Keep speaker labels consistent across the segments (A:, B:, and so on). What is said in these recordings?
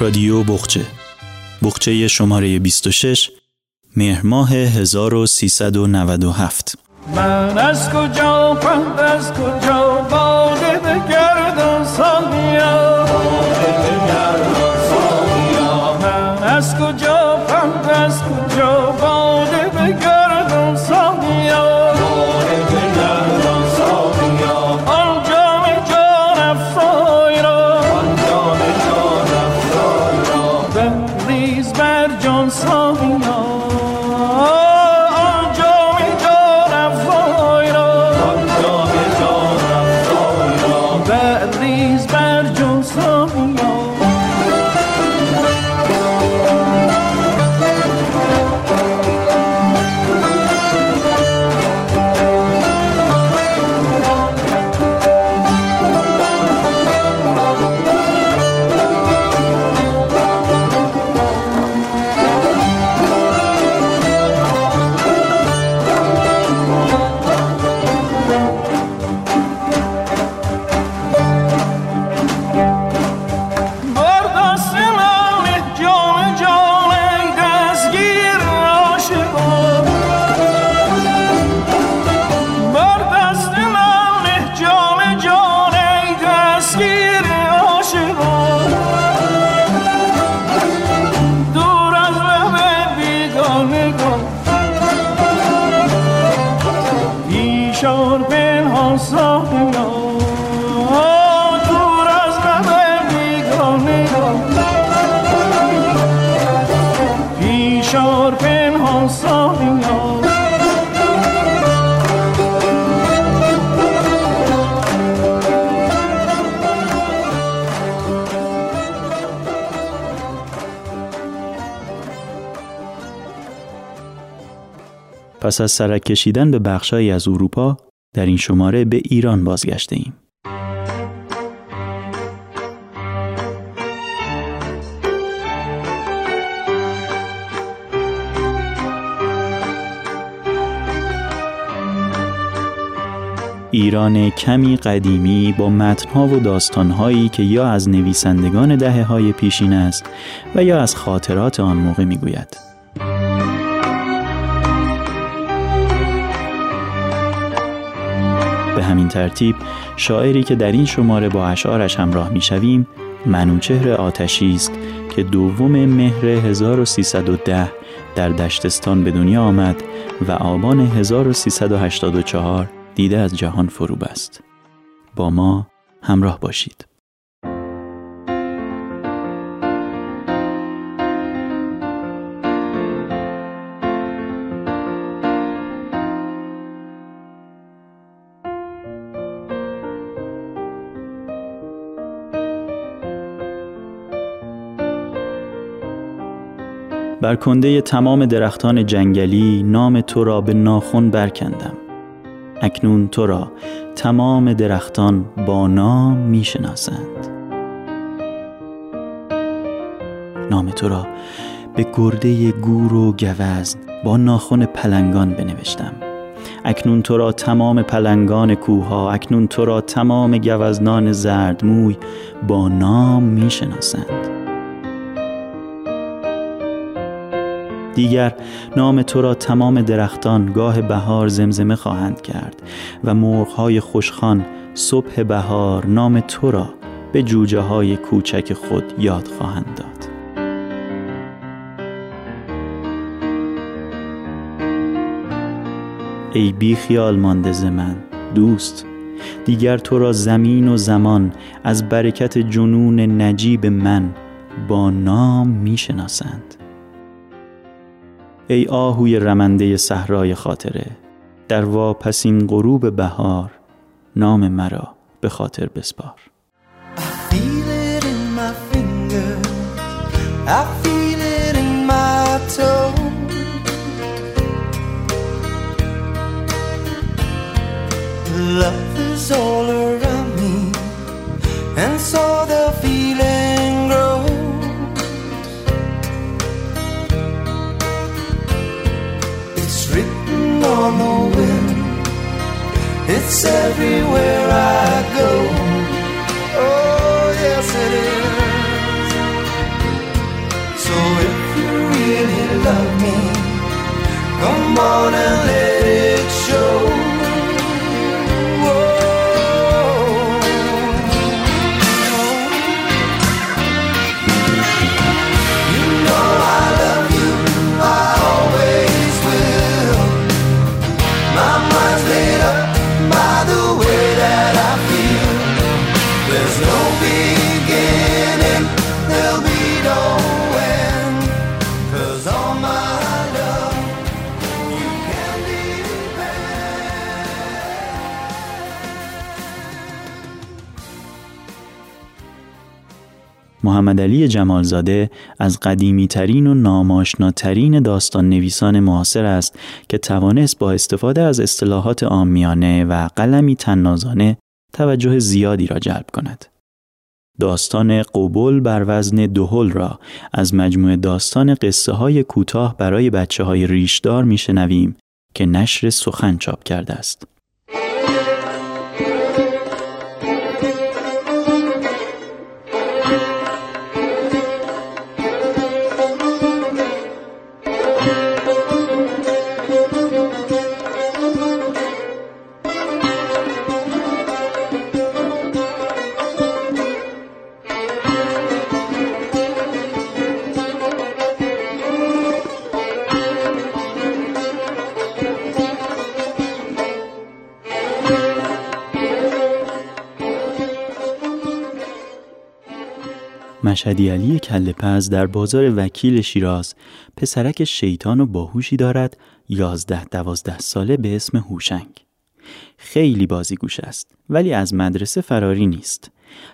A: رادیو بخچه. بخچه شماره 26 مهر ماه 1397
B: من از کجا پند از کجا باده بگردم سالیا
A: پس از سرک کشیدن به بخشهایی از اروپا در این شماره به ایران بازگشته ایم. ایران کمی قدیمی با متنها و داستانهایی که یا از نویسندگان دهه های پیشین است و یا از خاطرات آن موقع می‌گوید. همین ترتیب شاعری که در این شماره با اشعارش همراه می‌شویم منوچهر آتشی است که دوم مهر 1310 در دشتستان به دنیا آمد و آبان 1384 دیده از جهان فرو بست. با ما همراه باشید. بر کنده تمام درختان جنگلی نام تو را به ناخن برکندم. اکنون تو را تمام درختان با نام می‌شناسند. نام تو را به گرده گور و گوزن با ناخن پلنگان بنوشتم. اکنون تو را تمام پلنگان کوها اکنون تو را تمام گوزنان زرد موی با نام می‌شناسند. دیگر نام تو را تمام درختان گاه بهار زمزمه خواهند کرد و مرغهای خوشخوان صبح بهار نام تو را به جوجه های کوچک خود یاد خواهند داد. ای بی خیال مانده ز من دوست دیگر تو را زمین و زمان از برکت جنون نجیب من با نام می‌شناسند. ای آهوی رمنده صحرای خاطره در واپسین غروب بهار نام مرا به خاطر بسپار.
C: Love is all around me And so the It's everywhere I go. Oh, yes, it is. So if you really love me, come on and let it show.
D: محمد علی جمالزاده از قدیمی ترین و ناماشناترین داستان نویسان معاصر است که توانست با استفاده از اصطلاحات آمیانه و قلمی تنازانه توجه زیادی را جلب کند. داستان قبول بر وزن دهل را از مجموعه داستان قصه های کوتاه برای بچه های ریشدار می شنویم که نشر سخن چاپ کرده است. مشهدی علی کلپز در بازار وکیل شیراز پسرک شیطان و باهوشی دارد یازده دوازده ساله به اسم هوشنگ. خیلی بازیگوش است ولی از مدرسه فراری نیست.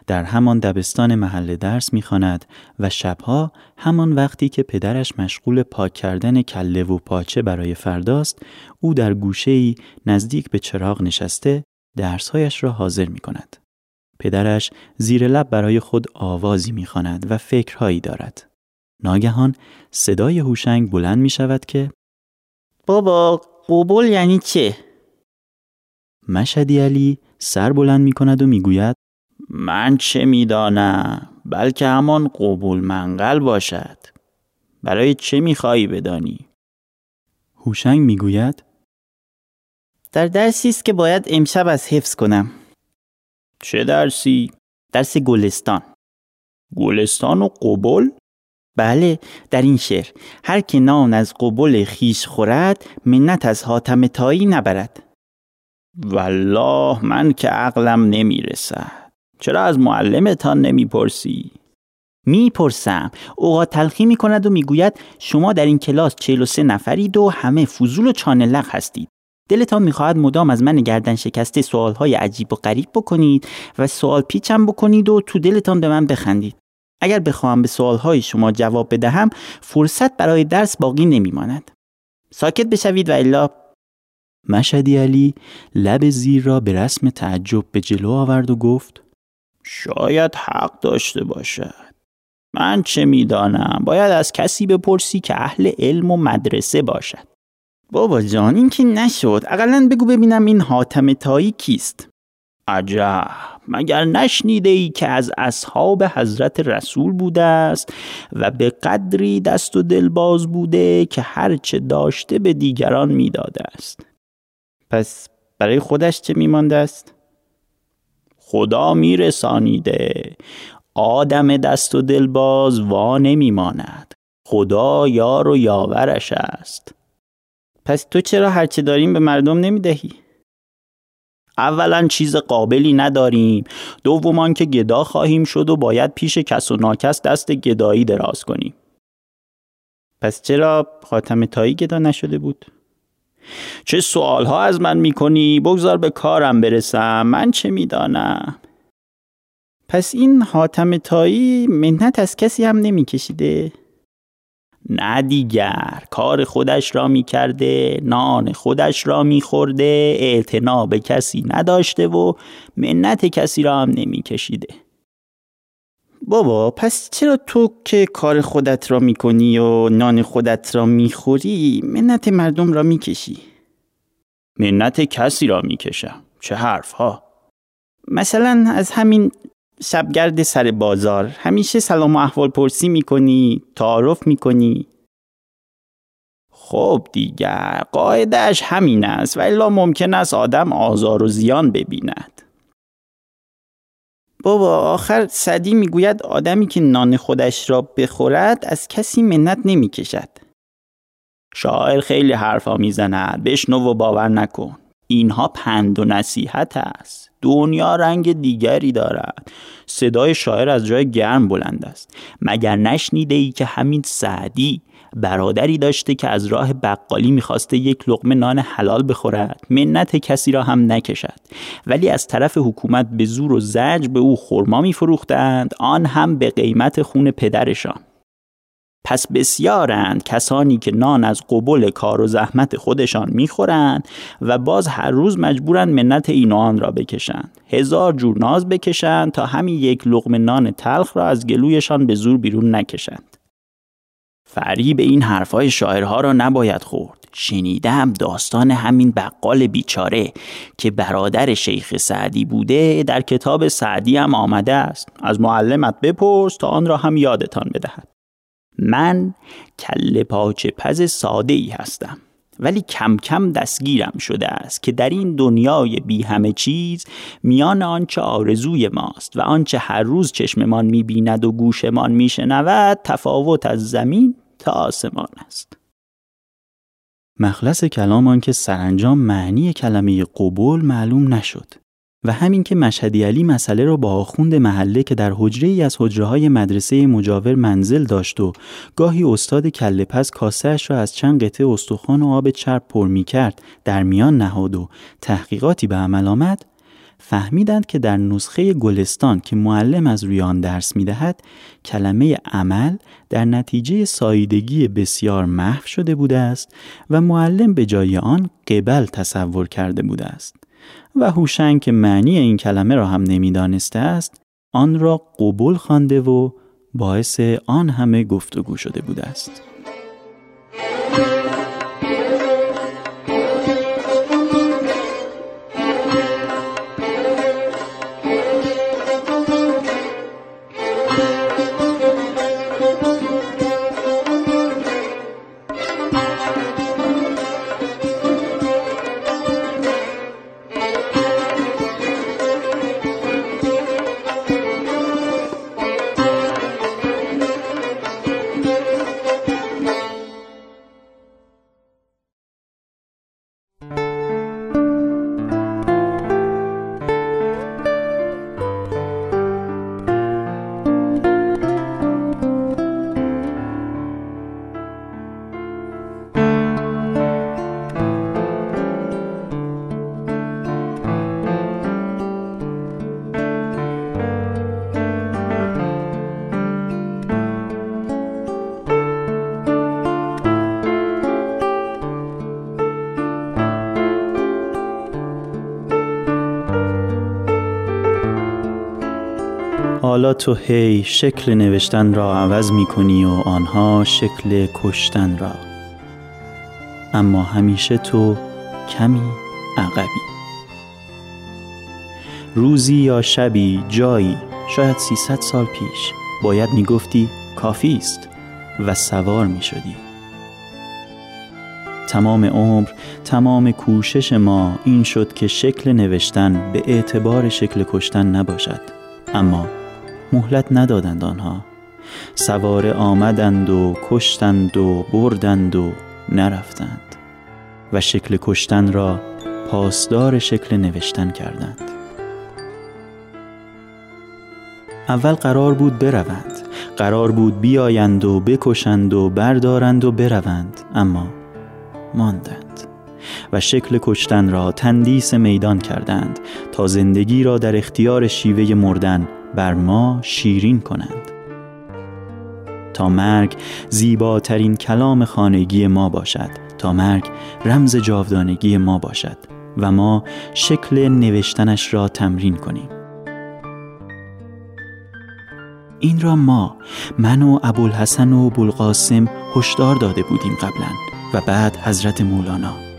D: در همان دبستان محل درس می‌خواند و شبها همان وقتی که پدرش مشغول پاک کردن کله و پاچه برای فرداست او در گوشه‌ای نزدیک به چراغ نشسته درسهایش را حاضر می کند. پدرش زیر لب برای خود آوازی می‌خواند و فکرهایی دارد. ناگهان صدای هوشنگ بلند می شود که
E: بابا قبول یعنی چه؟
D: مشهدی علی سر بلند می کند و می‌گوید
E: من چه می‌دانم بلکه همان قبول منقل باشد برای چه می‌خواهی بدانی؟
D: هوشنگ می‌گوید
E: در درسی است که باید امشب از حفظ کنم
A: چه درسی؟
E: درس گلستان
A: گلستان و قبول؟
E: بله در این شعر هر که نان از قبول خیش خورد منت از حاتم تایی نبرد
A: والله من که عقلم نمی‌رسد چرا از معلمتان نمی‌پرسی؟
E: می‌پرسم اوقات تلخی می‌کند و می‌گوید شما در این کلاس 43 نفرید و همه فضول و چانلق هستید دلتان می‌خواهد مدام از من گردن شکسته سوالهای عجیب و غریب بکنید و سوال پیچم بکنید و تو دلتان به من بخندید. اگر بخواهم به سوالهای شما جواب بدهم فرصت برای درس باقی نمیماند. ساکت بشوید و الا.
D: مشهدی علی لب زیر را به رسم تعجب به جلو آورد و گفت
A: شاید حق داشته باشد. من چه می‌دانم؟ باید از کسی بپرسی که اهل علم و مدرسه باشد.
E: بابا جان این که نشد. اقلا بگو ببینم این حاتم تایی کیست.
A: عجب. مگر نشنیده ای که از اصحاب حضرت رسول بوده است و به قدری دست و دلباز بوده که هرچه داشته به دیگران می‌داده است؟
E: پس برای خودش چه میمانده است؟
A: خدا میرسانیده. آدم دست و دلباز وا نمیماند. خدا یار و یاورش است.
E: پس تو چرا هرچه داریم به مردم نمی‌دهی؟
A: اولا چیز قابلی نداریم دومان که گدا خواهیم شد و باید پیش کس و ناکس دست گدایی دراز کنیم
E: پس چرا خاتم تایی گدا نشده بود؟
A: چه سوالها از من می‌کنی؟ بگذار به کارم برسم من چه می‌دانم؟
E: پس این حاتم تایی منت از کسی هم نمیکشیده؟
A: نه دیگر. کار خودش را می‌کرده نان خودش را میخورده اعتنا به کسی نداشته و منت کسی را هم نمیکشیده.
E: بابا پس چرا تو که کار خودت را می‌کنی و نان خودت را می‌خوری منت مردم را می‌کشی؟
A: منت کسی را می‌کشم. چه حرف ها
E: مثلا از همین شبگرد سر بازار. همیشه سلام و احوال پرسی می‌کنی تعارف می‌کنی.
A: خب دیگر قاعدش همین است و الا ممکن است آدم آزار و زیان ببیند.
E: بابا آخر صدی می‌گوید آدمی که نان خودش را بخورد از کسی منت نمی‌کشد.
A: شاعر خیلی حرفا می‌زند بشنو و باور نکن. اینها پند و نصیحت است. دنیا رنگ دیگری دارد. صدای شاعر از جای گرم بلند است. مگر نشنیده ای که همین سعدی
B: برادری داشته که از راه بقالی می‌خواسته یک لقمه نان حلال بخورد؟ منت کسی را هم نکشد. ولی از طرف حکومت به زور و زجر به او خرما میفروختند. آن هم به قیمت خون پدرشان. پس بسیارند کسانی که نان از قبول کار و زحمت خودشان می‌خورند و باز هر روز مجبورند منت این آن را بکشند. هزار جور ناز بکشند تا همین یک لغم نان تلخ را از گلویشان به زور بیرون نکشند. فریب این حرفهای شاعرها را نباید خورد. شنیدم داستان همین بقال بیچاره که برادر شیخ سعدی بوده در کتاب سعدی هم آمده است. از معلمت بپرس تا آن را هم یادتان بدهد. من کل پاچه پز ساده ای هستم ولی کم کم دستگیرم شده است که در این دنیای بی همه چیز میان آنچه آرزوی ماست و آنچه هر روز چشممان می‌بیند و گوشمان میشنود تفاوت از زمین تا آسمان است.
A: مخلص کلام که سرانجام معنی کلمه قبول معلوم نشد. و همین که مشهدی علی مسئله را با آخوند محله که در حجره ای از حجره های مدرسه مجاور منزل داشت و گاهی استاد کله پس کاسهش را از چند قطعه استخوان و آب چرب پر می کرد در میان نهاد و تحقیقاتی به عمل آمد فهمیدند که در نسخه گلستان که معلم از روی آن درس می دهد کلمه عمل در نتیجه سایدگی بسیار محو شده بوده است و معلم به جای آن قبل تصور کرده بوده است. و هوشنگ که معنی این کلمه را هم نمی‌دانسته است آن را قبول خوانده و باعث آن همه گفتگو شده بوده است. تو هی شکل نوشتن را عوض می کنی و آنها شکل کشتن را. اما همیشه تو کمی عقبی. روزی یا شبی جایی شاید سیصد سال پیش باید می گفتی کافی است و سوار می شدی. تمام عمر تمام کوشش ما این شد که شکل نوشتن به اعتبار شکل کشتن نباشد. اما مهلت ندادند آنها. سواره آمدند و کشتند و بردند و نرفتند و شکل کشتن را پاسدار شکل نوشتن کردند. اول قرار بود بروند قرار بود بیایند و بکشند و بردارند و بروند اما ماندند و شکل کشتن را تندیس میدان کردند تا زندگی را در اختیار شیوه مردن بر ما شیرین کنند. تا مرگ زیباترین کلام خانگی ما باشد. تا مرگ رمز جاودانگی ما باشد و ما شکل نوشتنش را تمرین کنیم. این را ما من و ابوالحسن و بلقاسم هشدار داده بودیم قبلا و بعد حضرت مولانا.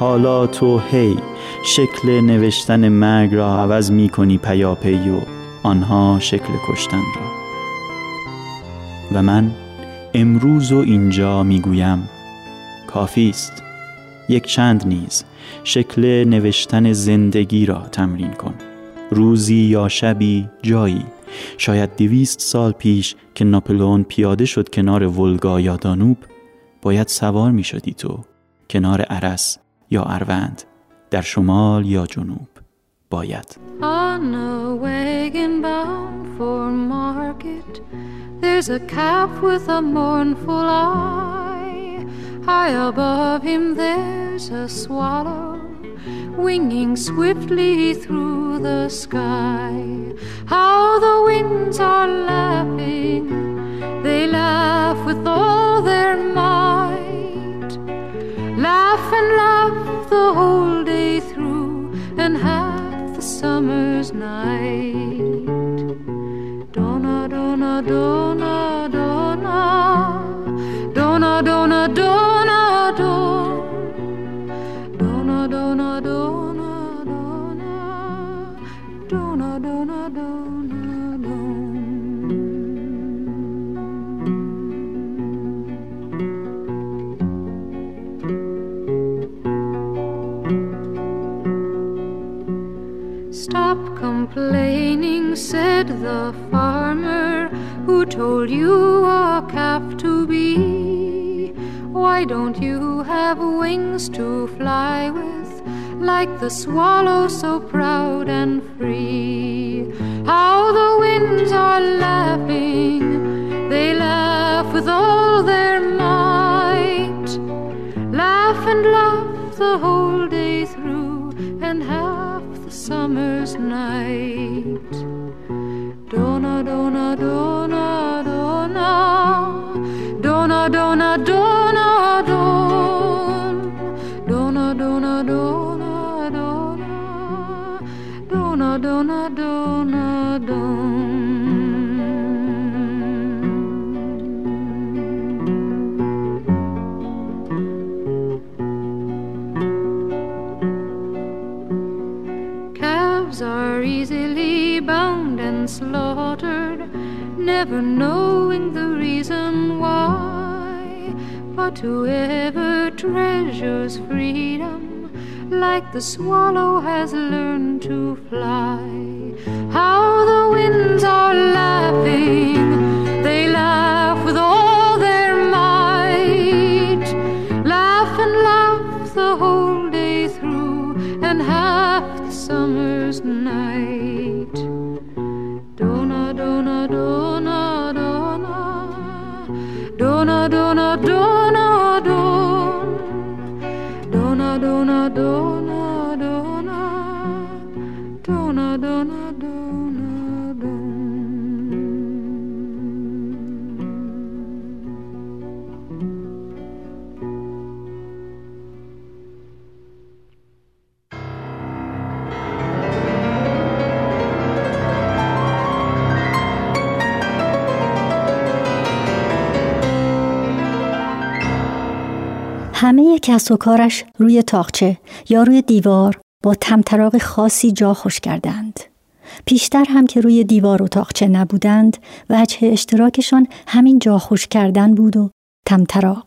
A: حالا تو هی. شکل نوشتن مرگ را عوض می کنی پیاپی و آنها شکل کشتن را. و من امروز و اینجا می‌گویم کافی است. یک چند نیز. شکل نوشتن زندگی را تمرین کن. روزی یا شبی جایی. شاید دویست سال پیش که ناپلئون پیاده شد کنار ولگا یا دانوب باید سوار می شدی تو کنار عرس. یا اروند در شمال یا جنوب باید On a wagon bound for market
F: There's a calf with a mournful eye. High above him, there's a swallow winging swiftly through the sky. How the winds are laughing, they laugh with all their might. Laugh and laugh the whole day through, and half the summer's night. Donna, donna, donna, donna, complaining, said the farmer who told you a calf to be. Why don't you have wings to fly with, like the swallow so proud and free? How the winds are laughing, they laugh with all their might. Laugh and laugh the whole day through, and the summer's night. Donna, donna, donna, donna, donna, donna, donna, donna, donna, donna, donna, donna, donna, donna, donna, never knowing the reason why. But whoever treasures freedom, like the swallow has learned to fly. How the winds are laughing,
G: همه کس و کارش روی تاقچه یا روی دیوار با تمطراق خاصی جا خوش کردند. پیشتر هم که روی دیوار و تاقچه نبودند وجه اشتراکشان همین جا خوش کردن بود و تمطراق.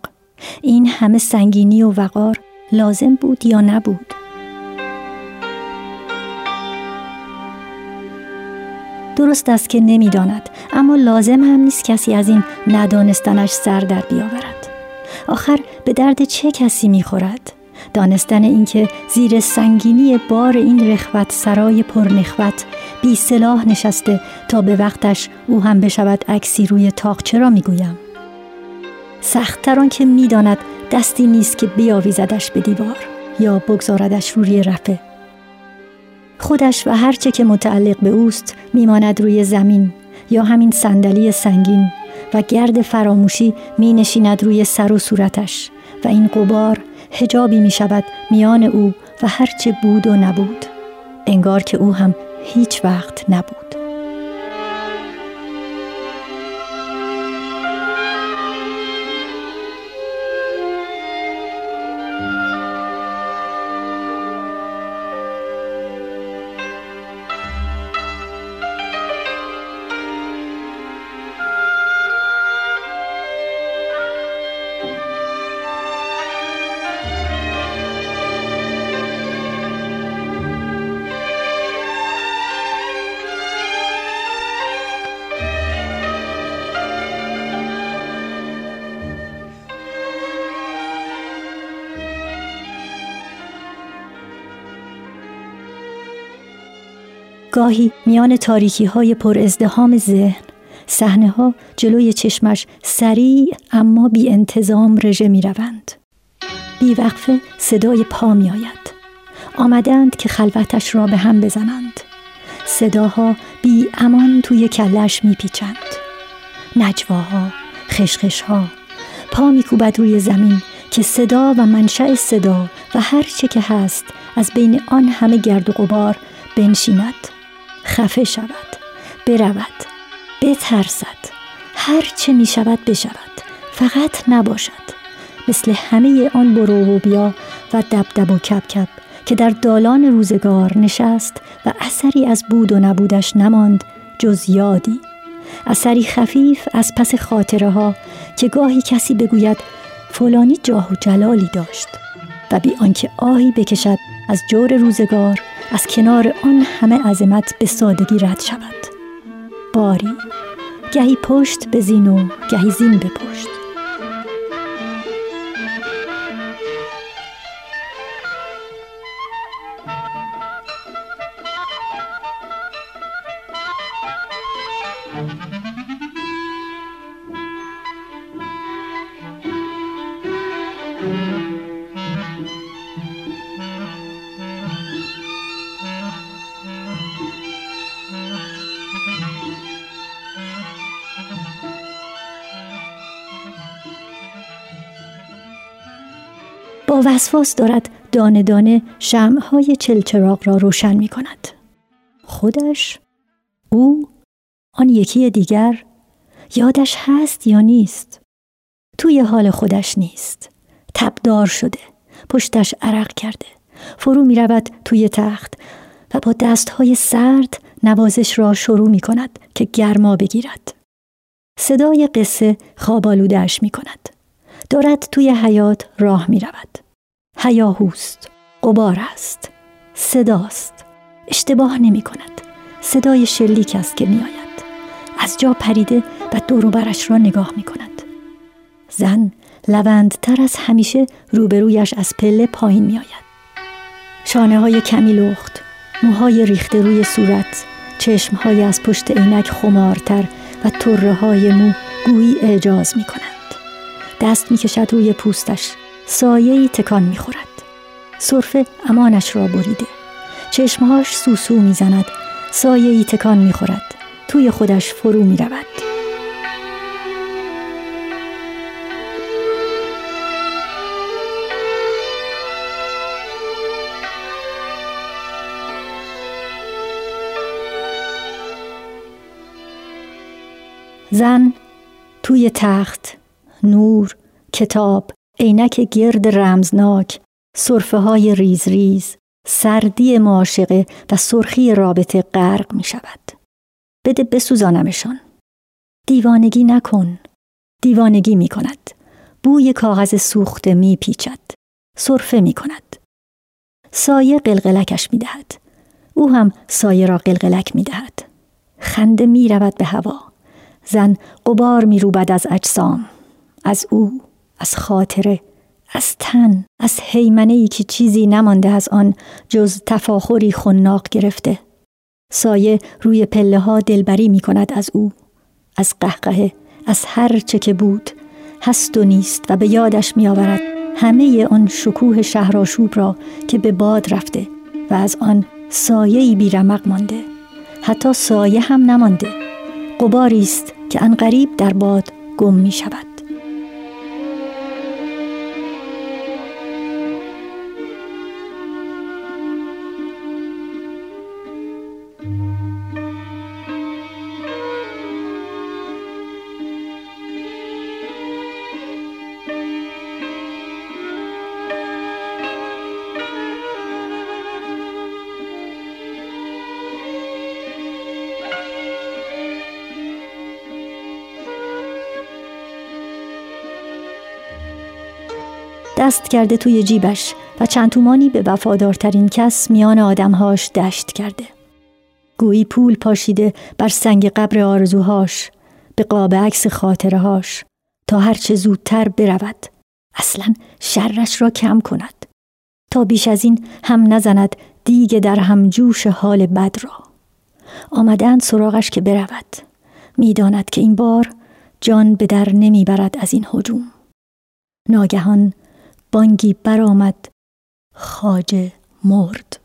G: این همه سنگینی و وقار لازم بود یا نبود؟ درست است که نمی‌داند اما لازم هم نیست کسی از این ندانستنش سر در بیاورد آخر به درد چه کسی می‌خورد؟ دانستن اینکه زیر سنگینی بار این رخوت سرای پرنخوت بی سلاح نشسته تا به وقتش او هم بشود عکسی روی تاقچه را می‌گویم؟ سختتر که می‌داند دستی نیست که بیاویزدش به دیوار یا بگذاردش روی رفه. خودش و هرچه که متعلق به اوست میماند روی زمین یا همین صندلی سنگین. و گرد فراموشی می نشیند روی سر و صورتش و این قبار هجابی می شود میان او و هرچه بود و نبود انگار که او هم هیچ وقت نبود. گاهی میان تاریکی های پر ازدهام ذهن صحنه ها جلوی چشمش سریع اما بی انتظام رژه می روند. بی وقفه صدای پا می آید. آمدند که خلوتش را به هم بزنند. صداها بی امان توی کلش می پیچند. نجواها، خشخشها، پا می کوبد روی زمین که صدا و منشأ صدا و هر چه که هست از بین آن همه گرد و غبار بنشیند خفه شود برود بترسد. هر چه می شود بشود فقط نباشد. مثل همه آن برو و بیا و دبدب و کپ کپ که در دالان روزگار نشست و اثری از بود و نبودش نماند جز یادی. اثری خفیف از پس خاطره ها که گاهی کسی بگوید فلانی جاه و جلالی داشت و بی آنکه آهی بکشد از جور روزگار از کنار آن همه عظمت به سادگی رد شود. باری گهی پشت به زین و گهی زین به پشت وسواس دارد دانه دانه شمعهای چلچراغ را روشن می کند. خودش؟ او؟ آن یکی دیگر؟ یادش هست یا نیست؟ توی حال خودش نیست. تبدار شده. پشتش عرق کرده. فرو می رود توی تخت و با دستهای سرد نوازش را شروع می کند که گرما بگیرد. صدای قصه خوابالودش می کند. دارد توی حیات راه می رود. هیاهوست قبار است. صداست. اشتباه نمی کند. صدای شلیک است که می آید از جا پریده و دورو برش را نگاه می کند. زن لوندتر از همیشه روبرویش از پله پایین می آید شانه های کمی لخت موهای ریخته روی صورت چشمهای از پشت عینک خمارتر و طره های مو گویی اعجاز می کنند. دست می کشد روی پوستش. سایهی تکان می‌خورد. صرفه امانش را بریده. چشمهاش سوسو می‌زند. سایهی تکان می‌خورد. توی خودش فرو می‌رود. زن توی تخت نور کتاب عینک گرد رمزناک صرفه های ریز ریز سردی معاشقه و سرخی رابطه غرق می شود بده بسوزانمشان. دیوانگی نکن. دیوانگی می کند بوی کاغذ سوخته می پیچد صرفه می کند سایه قلقلکش می دهد او هم سایه را قلقلک می دهد خنده می رود به هوا. زن قبار می روبد از اجسام. از او از خاطره از تن از حیمنه ای که چیزی نمانده از آن جز تفاخری خناق گرفته. سایه روی پله ها دلبری می کند از او از قهقه از هر چه که بود. هست و نیست و به یادش می آورد همه آن شکوه شهرآشوب را که به باد رفته و از آن سایه بیرمق مانده. حتی سایه هم نمانده. قباری است که انقریب در باد گم می شود. دست کرده توی جیبش و چند تومانی به وفادارترین کس میان آدمهاش دشت کرده. گویی پول پاشیده بر سنگ قبر آرزوهاش به قاب عکس خاطرهاش تا هرچه زودتر برود. اصلا شرش را کم کند. تا بیش از این هم نزند دیگه در هم جوش حال بد را. آمدند سراغش که برود. می‌داند که این بار جان به در نمی‌برد از این هجوم. ناگهان بانگی برآمد. خاجه مرد.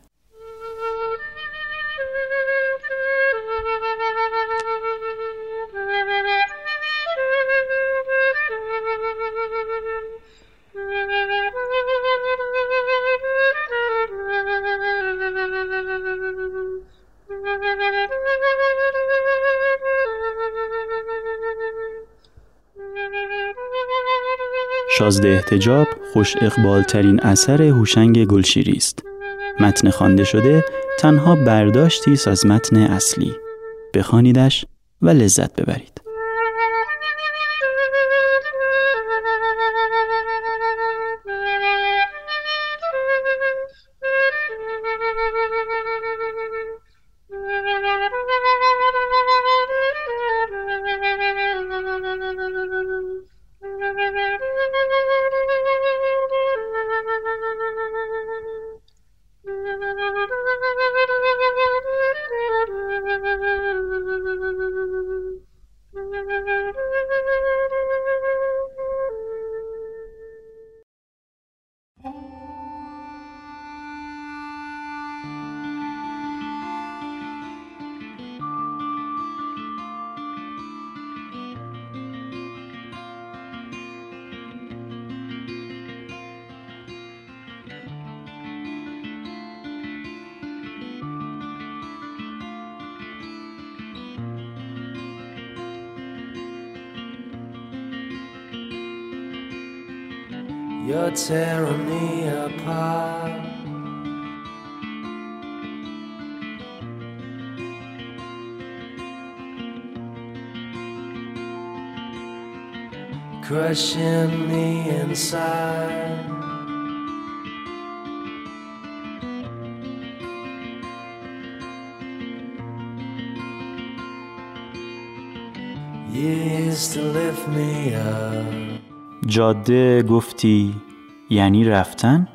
A: شازده احتجاب خوش اقبالترین اثر هوشنگ گلشیری است. متن خوانده شده تنها برداشتی از متن اصلی. بخوانیدش و لذت ببرید.
C: tearing me apart. Crushing me inside. You used to lift me up.
A: جاده گفتی یعنی رفتن؟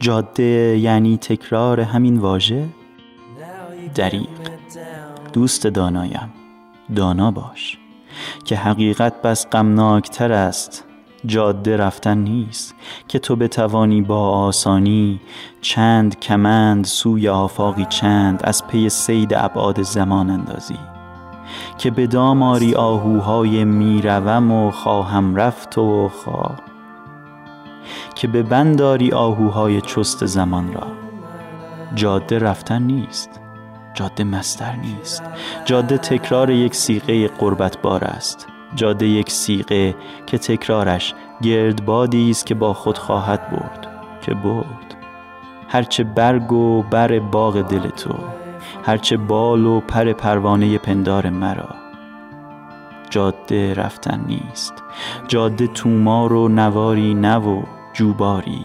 A: جاده یعنی تکرار همین واژه؟ دریق دوست دانایم. دانا باش. که حقیقت بس غمناکتر است. جاده رفتن نیست. که تو بتوانی با آسانی چند کمند سوی آفاقی چند از پی سید ابعاد زمان اندازی. که به داماری آهوهای می‌روم و خواهم رفت و خواه که به بنداری آهوهای چست زمان را. جاده رفتن نیست جاده مستر نیست. جاده تکرار یک سیغه قربت بار است. جاده یک سیغه که تکرارش گردبادی است که با خود خواهد برد که برد. هرچه برگ و بر باغ دل تو هرچه بال و پر پروانه پندار مرا. جاده رفتن نیست. جاده تومار و نواری نو جوباری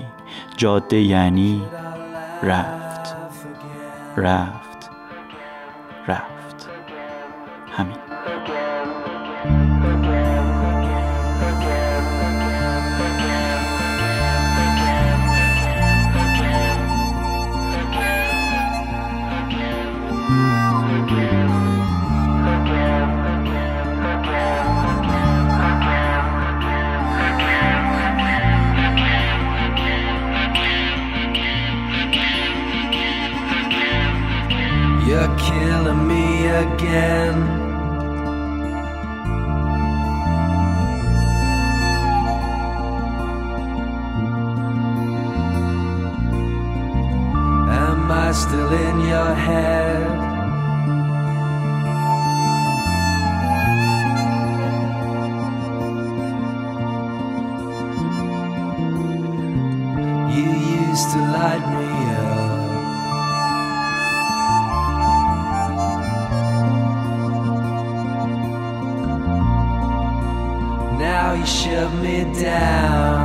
A: جاده یعنی رفت. رفت. رفت. همین.
C: You're killing me again. Am I still in your head? You used to light me up. Shut me down.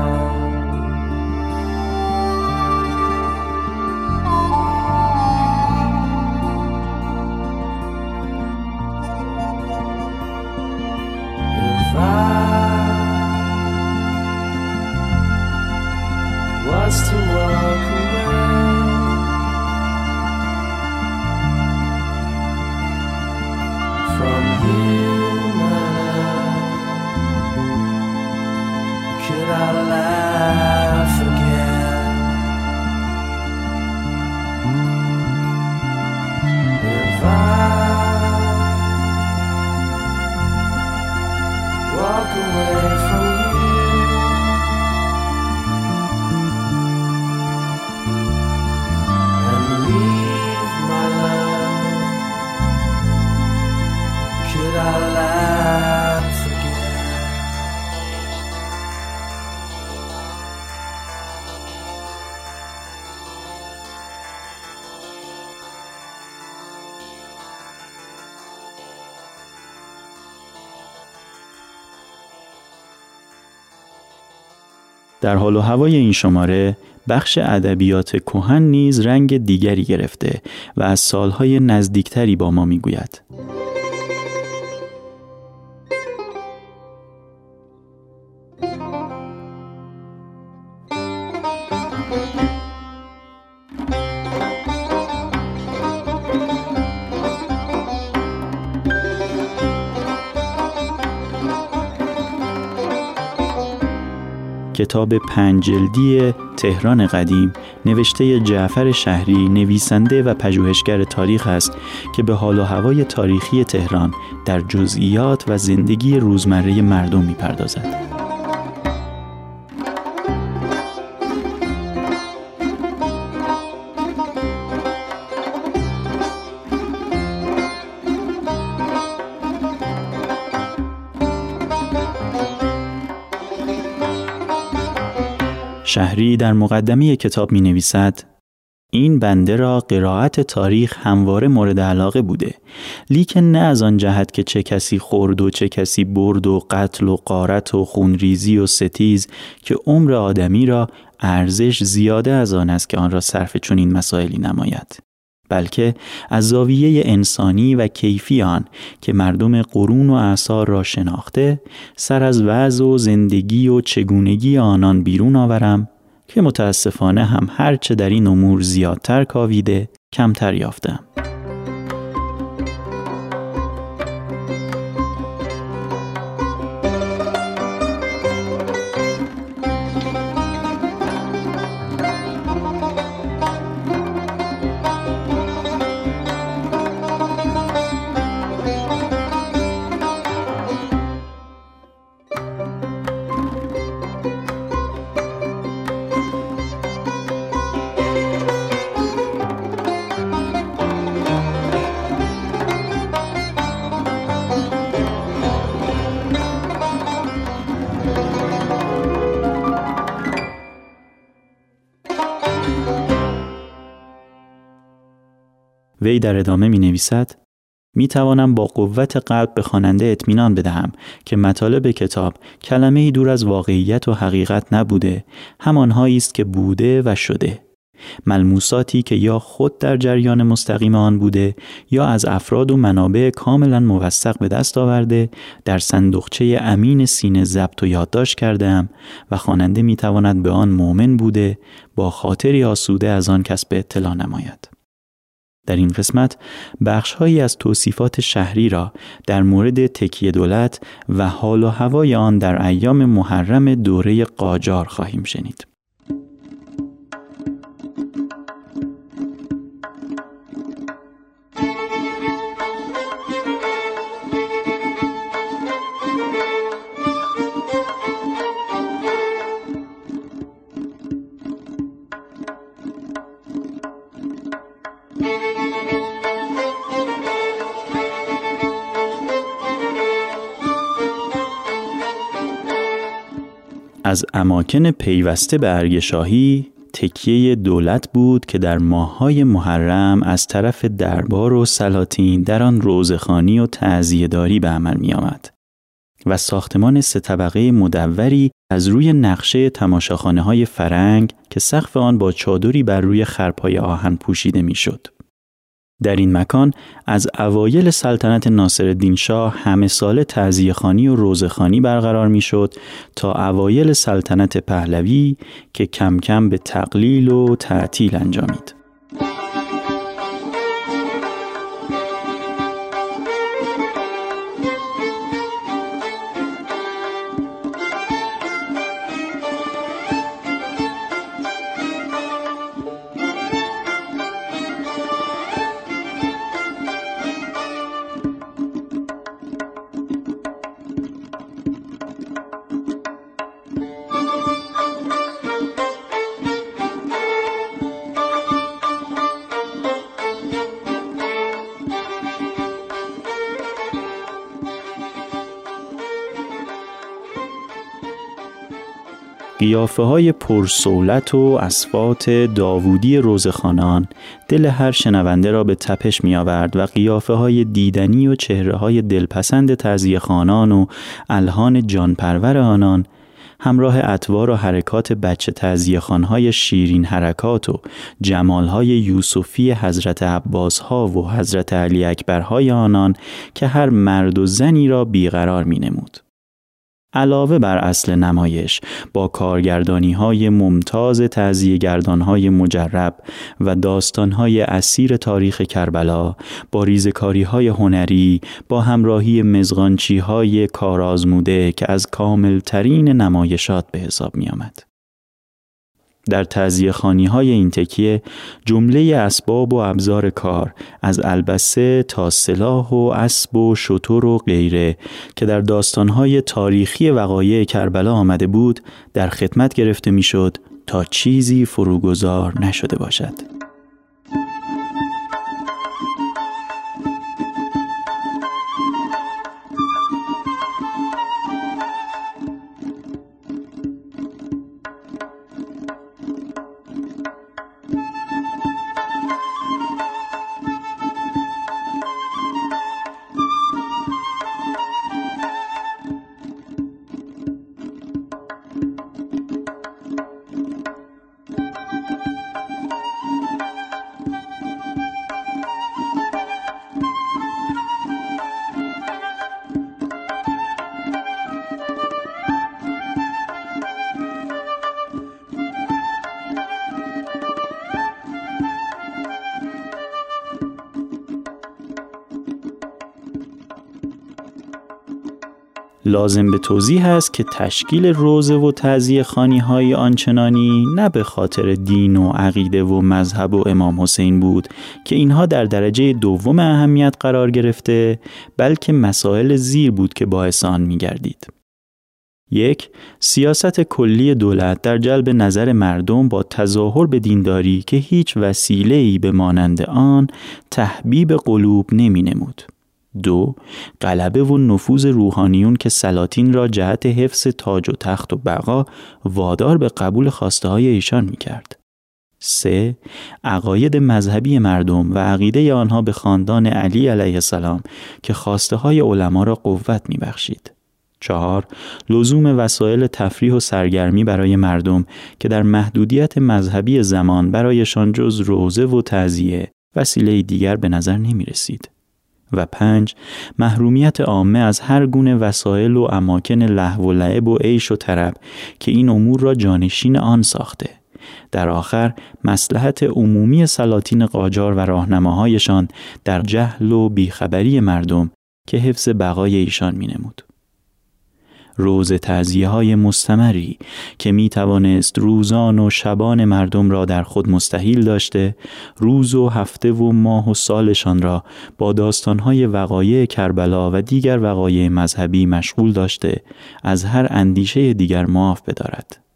A: در حال و هوای این شماره بخش ادبیات کهن نیز رنگ دیگری گرفته و از سالهای نزدیکتری با ما می‌گوید. کتاب پنجلدی تهران قدیم نوشته جعفر شهری نویسنده و پژوهشگر تاریخ است که به حال و هوای تاریخی تهران در جزئیات و زندگی روزمره مردم می‌پردازد. شهری در مقدمه کتاب می نویسد این بنده را قرائت تاریخ همواره مورد علاقه بوده لیکن نه از آن جهت که چه کسی خورد و چه کسی برد و قتل و قارت و خونریزی و ستیز که عمر آدمی را ارزش زیاده از آن است که آن را صرف چنین مسائلی نماید بلکه از زاویه انسانی و کیفی آن که مردم قرون و اعثار را شناخته سر از وضع و زندگی و چگونگی آنان بیرون آورم که متاسفانه هم هرچه در این امور زیادتر کاویده کمتر یافتم. وی در ادامه می نویسد می توانم با قوت قلب به خواننده اطمینان بدهم که مطالب کتاب کلمه دور از واقعیت و حقیقت نبوده همانهایی است که بوده و شده. ملموساتی که یا خود در جریان مستقیم آن بوده یا از افراد و منابع کاملا موثق به دست آورده در صندوقچه امین سینه ضبط و یادداشت کردم و خواننده می‌تواند به آن مؤمن بوده با خاطری آسوده از آن کسب اطلاع نماید. در این قسمت بخشهایی از توصیفات شهری را در مورد تکیه دولت و حال و هوای آن در ایام محرم دوره قاجار خواهیم شنید. از اماکن پیوسته به ارگشاهی تکیه دولت بود که در ماههای محرم از طرف دربار و سلاطین در آن روزخانی و تعذیهداری به عمل می آمد و ساختمان سه طبقه مدوری از روی نقشه تماشاخانه های فرنگ که سقف آن با چادری بر روی خرپای آهن پوشیده می شد. در این مکان از اوایل سلطنت ناصرالدین شاه همه سال خانی و روزخانی برقرار می‌شد تا اوایل سلطنت پهلوی که کم کم به تقلیل و تعطیل انجامید. قیافه های پرسولت و اسفات داوودی روزخانان دل هر شنونده را به تپش می آورد و قیافه های دیدنی و چهره های دلپسند تزیه خانان و الهان جانپرور آنان همراه اطوار و حرکات بچه تزیه خانهای شیرین حرکات و جمالهای یوسفی حضرت عباس ها و حضرت علی اکبر های آنان که هر مرد و زنی را بیقرار می نمود. علاوه بر اصل نمایش با کارگردانی های ممتاز تزیه گردان های مجرب و داستان های اسیر تاریخ کربلا با ریزکاری های هنری با همراهی مزغانچی های کارآزموده که از کامل ترین نمایشات به حساب می آمد. در تزیه خانی های این تکیه جمله اسباب و ابزار کار از البسه تا سلاح و اسب و شطور و غیره که در داستانهای تاریخی وقایع کربلا آمده بود در خدمت گرفته می‌شد تا چیزی فروگذار نشده باشد. لازم به توضیح است که تشکیل روزه و تعذیه خانی های آنچنانی نه به خاطر دین و عقیده و مذهب و امام حسین بود که اینها در درجه دوم اهمیت قرار گرفته بلکه مسائل زیر بود که باعث آن می گردید. یک سیاست کلی دولت در جلب نظر مردم با تظاهر به دینداری که هیچ وسیله ای به مانند آن تحبیب قلوب نمی نمود. دو غلبه و نفوذ روحانیون که سلاطین را جهت حفظ تاج و تخت و بقا وادار به قبول خواسته های ایشان می کرد. سه عقاید مذهبی مردم و عقیده آنها به خاندان علی علیه السلام که خواسته های علما را قوت می بخشید. چهار لزوم وسایل تفریح و سرگرمی برای مردم که در محدودیت مذهبی زمان برایشان جز روزه و تعذیه وسیله دیگر به نظر نمی رسید. و پنج محرومیت عامه از هر گونه وسایل و اماکن لحو و لعب و عیش و طرب که این امور را جانشین آن ساخته در آخر مسلحت عمومی سلاطین قاجار و راهنماهایشان در جهل و بیخبری مردم که حفظ بقای ایشان می نمود. روز تعذیه های مستمری که می توانست روزان و شبان مردم را در خود مستحیل داشته روز و هفته و ماه و سالشان را با داستانهای وقایع کربلا و دیگر وقایع مذهبی مشغول داشته از هر اندیشه دیگر معاف بدارد.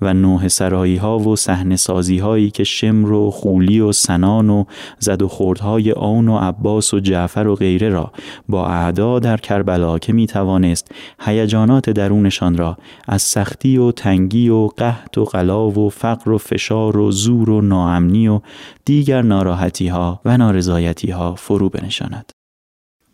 A: و نوح سرایی ها و صحنه سازی هایی که شمر و خولی و سنان و زد و خوردهای آن و عباس و جعفر و غیره را با اعدا در کربلا که می توانست هیجانات درونشان را از سختی و تنگی و قحط و غلا و فقر و فشار و زور و ناامنی و دیگر ناراحتی ها و نارضایتی ها فرو بنشاند.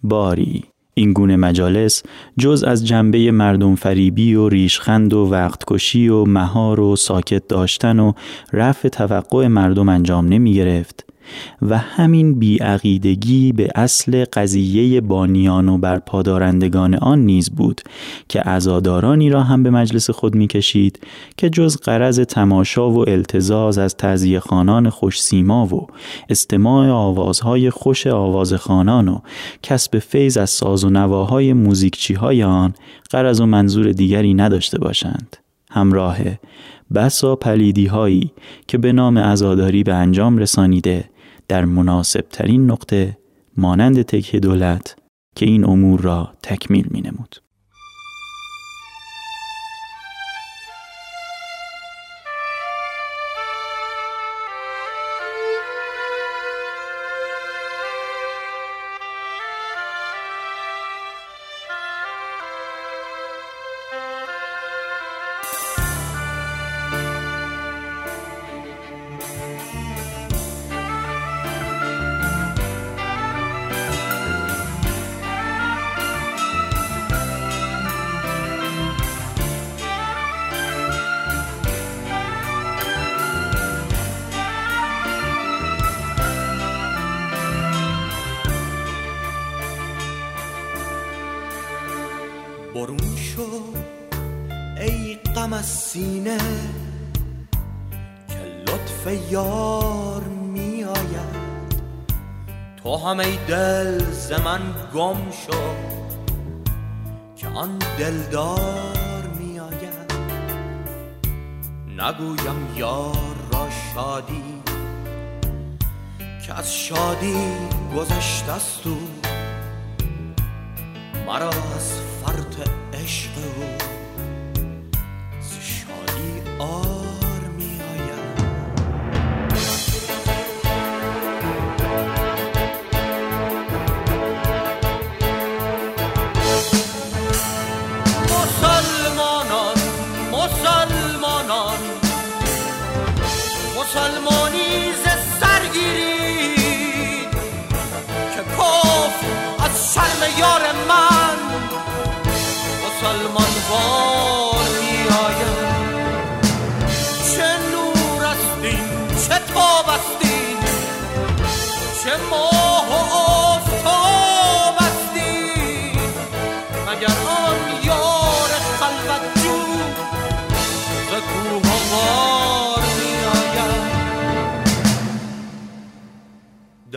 A: باری این گونه مجالس جز از جنبه مردم فریبی و ریشخند و وقت کشی و مهار و ساکت داشتن و رفع توقع مردم انجام نمی گرفت و همین بیعقیدگی به اصل قضیه بانیان و برپادارندگان آن نیز بود که عزادارانی را هم به مجلس خود می‌کشید که جز قرض تماشا و التزاز از تعذیه خانان خوش سیما و استماع آوازهای خوش آواز خانان و کسب فیض از ساز و نواهای موزیکچی های آن قرض و منظور دیگری نداشته باشند. همراه بسا پلیدی هایی که به نام ازاداری به انجام رسانیده در مناسب ترین نقطه مانند تکه دولت که این امور را تکمیل می نمود.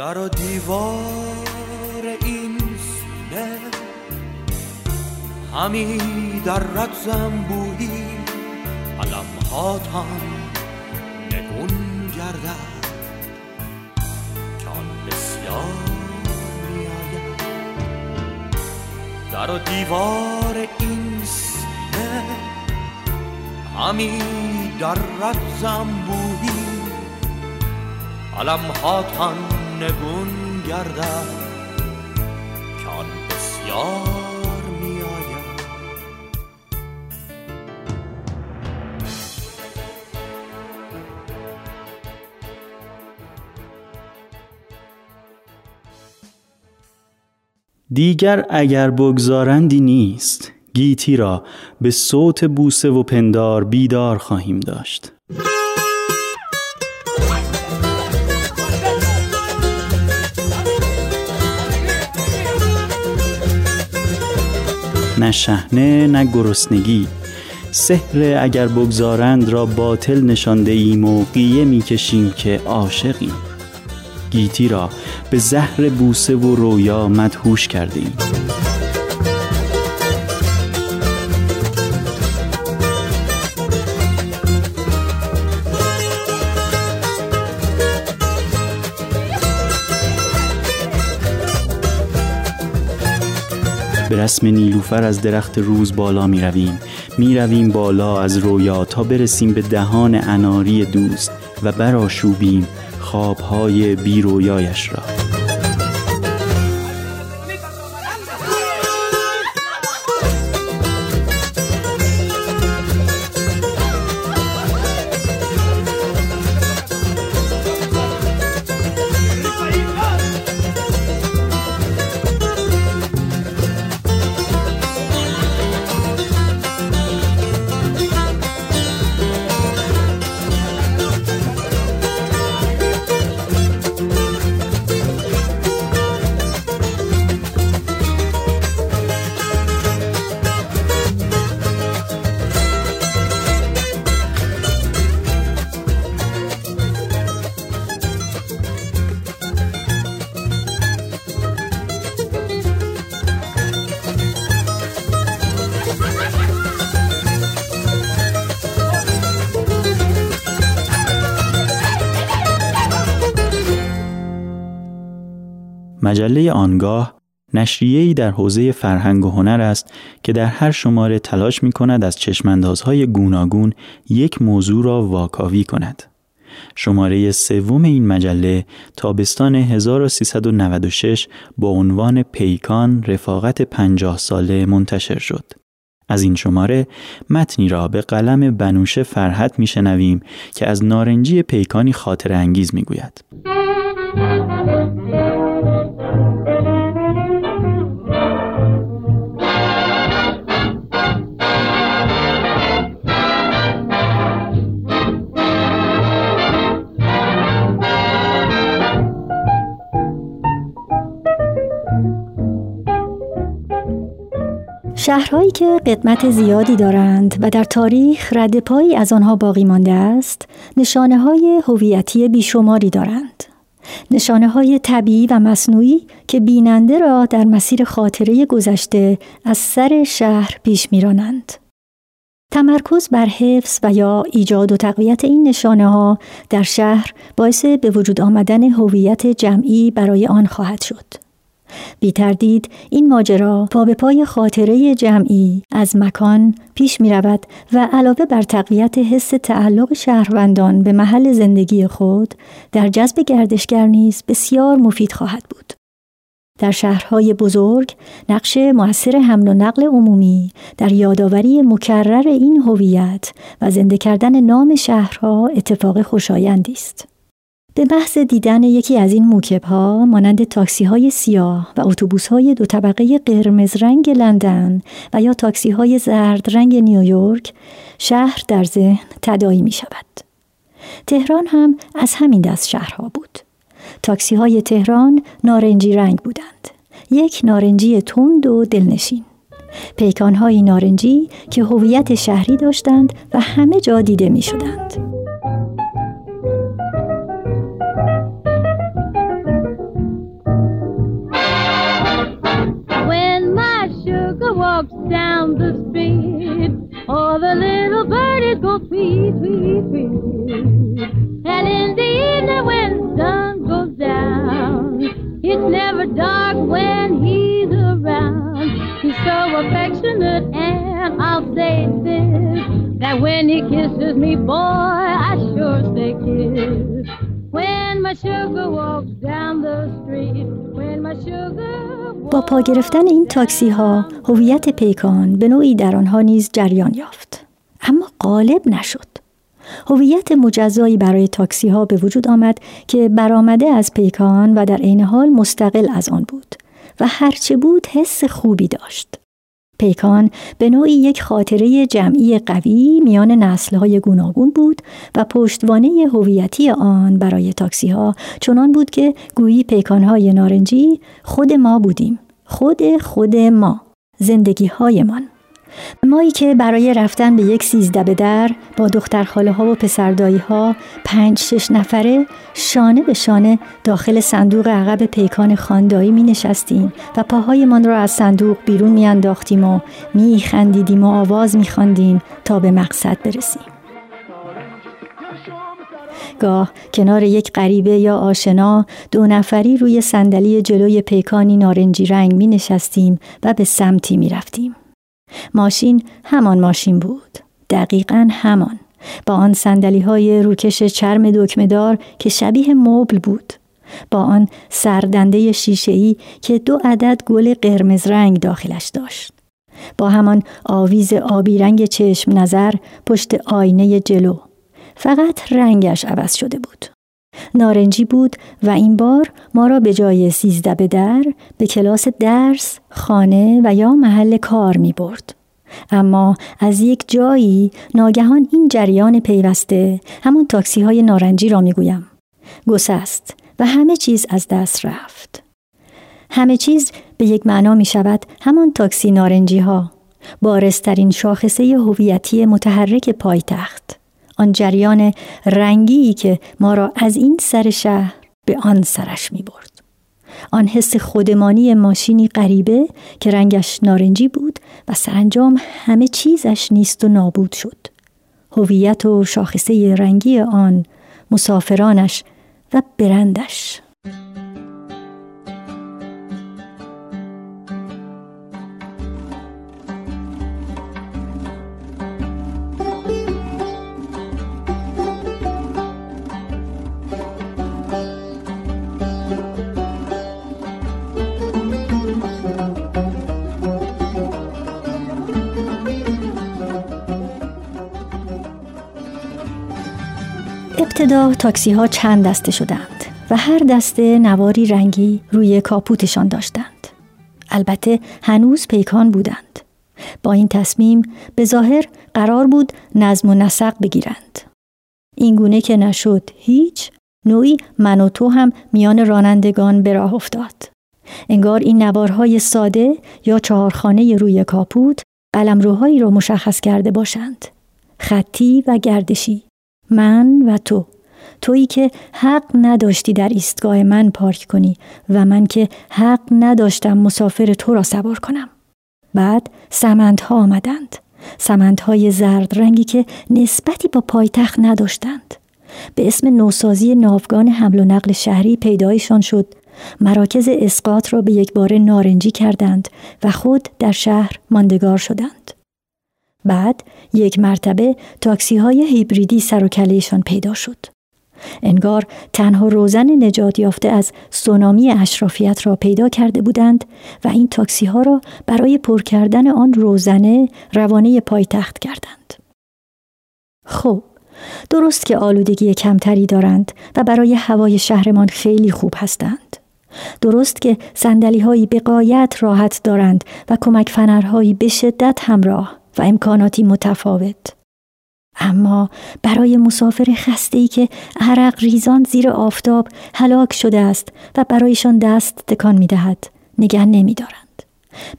H: در و دیوار این سینه همی در رد زنبوهی علم هاتان نگون گردد. که آن بسیار می آید در و دیوار این سینه همی در رد زنبوهی علم هاتان نگون گردد که آن بسیار می آید
A: دیگر اگر بگذارندی نیست گیتی را به صوت بوسه و پندار بیدار خواهیم داشت. نه شهنه نه گرسنگی. سحر اگر بگذارند را باطل نشانده ایم و قیه می‌کشیم که عاشقیم. گیتی را به زهر بوسه و رویا مدهوش کرده به رسم نیلوفر از درخت روز بالا می رویم می رویم بالا از رویا تا برسیم به دهان اناری دوست و براشوبیم خوابهای بی رویایش را. مجله آنگاه نشریه‌ای در حوزه فرهنگ و هنر است که در هر شماره تلاش می کند از چشماندازهای گوناگون یک موضوع را واکاوی کند. شماره سوم این مجله تابستان 1396 با عنوان پیکان رفاقت پنجاه ساله منتشر شد. از این شماره متنی را به قلم بنوشه فرحت میشنویم که از نارنجی پیکانی خاطر انگیز می‌گوید.
G: شهرهایی که قدمت زیادی دارند و در تاریخ رد پایی از آنها باقی مانده است نشانه های هویتی بیشماری دارند نشانه های طبیعی و مصنوعی که بیننده را در مسیر خاطره گذشته از سر شهر پیش میرانند. تمرکز بر حفظ و یا ایجاد و تقویت این نشانه ها در شهر باعث به وجود آمدن هویت جمعی برای آن خواهد شد. بی تردید این ماجرا پا به پای خاطره جمعی از مکان پیش می رود و علاوه بر تقویت حس تعلق شهروندان به محل زندگی خود در جذب گردشگر نیز بسیار مفید خواهد بود. در شهرهای بزرگ نقش موثر حمل و نقل عمومی در یادآوری مکرر این هویت و زنده کردن نام شهرها اتفاق خوشایندی است. به محض دیدن یکی از این موکب ها مانند تاکسی های سیاه و اتوبوس های دو طبقه قرمز رنگ لندن و یا تاکسی های زرد رنگ نیویورک شهر در ذهن تدایی می شود. تهران هم از همین دست شهرها بود. تاکسی های تهران نارنجی رنگ بودند. یک نارنجی تند و دلنشین. پیکان های نارنجی که هویت شهری داشتند و همه جا دیده می شدند. Walks down the street, all the little birdies go tweet, tweet, tweet. And in the evening when the sun goes down, it's never dark when he's around. He's so affectionate, and I'll say this, that when he kisses me, boy, I sure say kiss. با پا گرفتن این تاکسی ها هویت پیکان به نوعی در آنها نیز جریان یافت. اما غالب نشد. هویت مجزایی برای تاکسی ها به وجود آمد که برآمده از پیکان و در عین حال مستقل از آن بود و هرچه بود حس خوبی داشت. پیکان به نوعی یک خاطره جمعی قوی میان نسلهای گوناگون بود و پشتوانه هویتی آن برای تاکسی ها چنان بود که گویی پیکانهای نارنجی خود ما بودیم. خود خود ما. زندگی هایمان مایی که برای رفتن به یک سیزده به در با دختر خاله ها و پسردایی ها پنج شش نفره شانه به شانه داخل صندوق عقب پیکان خاندایی می نشستیم و پاهایمان را از صندوق بیرون می انداختیم و می خندیدیم و آواز می خواندیم تا به مقصد برسیم. گاه کنار یک غریبه یا آشنا دو نفری روی صندلی جلوی پیکانی نارنجی رنگ می نشستیم و به سمتی می رفتیم. ماشین همان ماشین بود. دقیقا همان. با آن سندلی های روکش چرم دکمدار که شبیه مبل بود. با آن سردنده شیشه‌ای که دو عدد گل قرمز رنگ داخلش داشت. با همان آویز آبی رنگ چشم نظر پشت آینه جلو. فقط رنگش عوض شده بود. نارنجی بود و این بار ما را به جای سیزده به در به کلاس درس، خانه و یا محل کار می برد. اما از یک جایی ناگهان این جریان پیوسته همان تاکسی های نارنجی را می گویم. گسست و همه چیز از دست رفت. همه چیز به یک معنا می شود همان تاکسی نارنجی ها بارسترین شاخصه هویتی متحرک پایتخت آن جریان رنگی که ما را از این سر شهر به آن سرش می برد. آن حس خودمانی ماشینی غریبه که رنگش نارنجی بود و سرانجام همه چیزش نیست و نابود شد. هویت و شاخصه رنگی آن مسافرانش و برندش ابتدا تاکسی ها چند دسته شدند و هر دسته نواری رنگی روی کاپوتشان داشتند. البته هنوز پیکان بودند. با این تصمیم به ظاهر قرار بود نظم و نسق بگیرند. این گونه که نشد هیچ نوعی من و تو هم میان رانندگان به راه افتاد. انگار این نوارهای ساده یا چهارخانه روی کاپوت قلمروهایی را مشخص کرده باشند. خطی و گردشی. من و تو. تویی که حق نداشتی در ایستگاه من پارک کنی و من که حق نداشتم مسافر تو را سوار کنم. بعد سمندها آمدند. سمندهای زرد رنگی که نسبتی با پایتخت نداشتند. به اسم نوسازی ناوگان حمل و نقل شهری پیدایشان شد مراکز اسقاط را به یک بار نارنجی کردند و خود در شهر ماندگار شدند. بعد یک مرتبه تاکسی های هیبریدی سر و کلهشان پیدا شد. انگار تنها روزن نجات یافته از سونامی اشرافیت را پیدا کرده بودند و این تاکسی ها را برای پر کردن آن روزنه روانه پایتخت کردند. خب درست که آلودگی کمتری دارند و برای هوای شهرمان خیلی خوب هستند. درست که سندلی هایی به قایت راحت دارند و کمک فنرهایی به شدت همراه و امکاناتی متفاوت. اما برای مسافر خسته ای که عرق ریزان زیر آفتاب هلاک شده است و برایشان دست تکان می دهد نگه نمی دارند.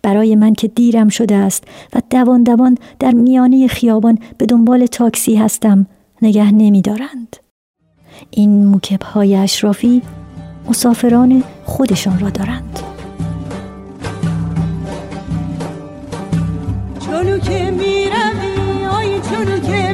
G: برای من که دیرم شده است و دوان دوان در میانه خیابان به دنبال تاکسی هستم نگه نمی دارند. این موکب های اشرافی مسافران خودشان را دارند.
I: چونو که می روی آی چونو که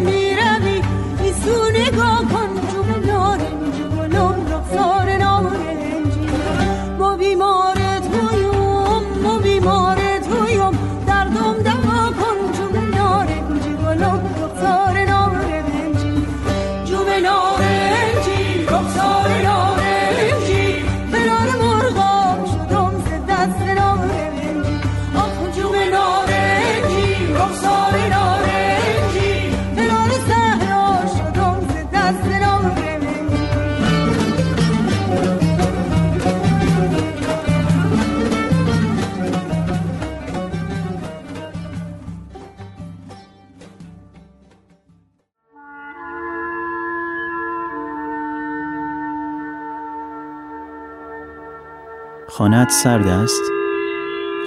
A: خانت سرد است؟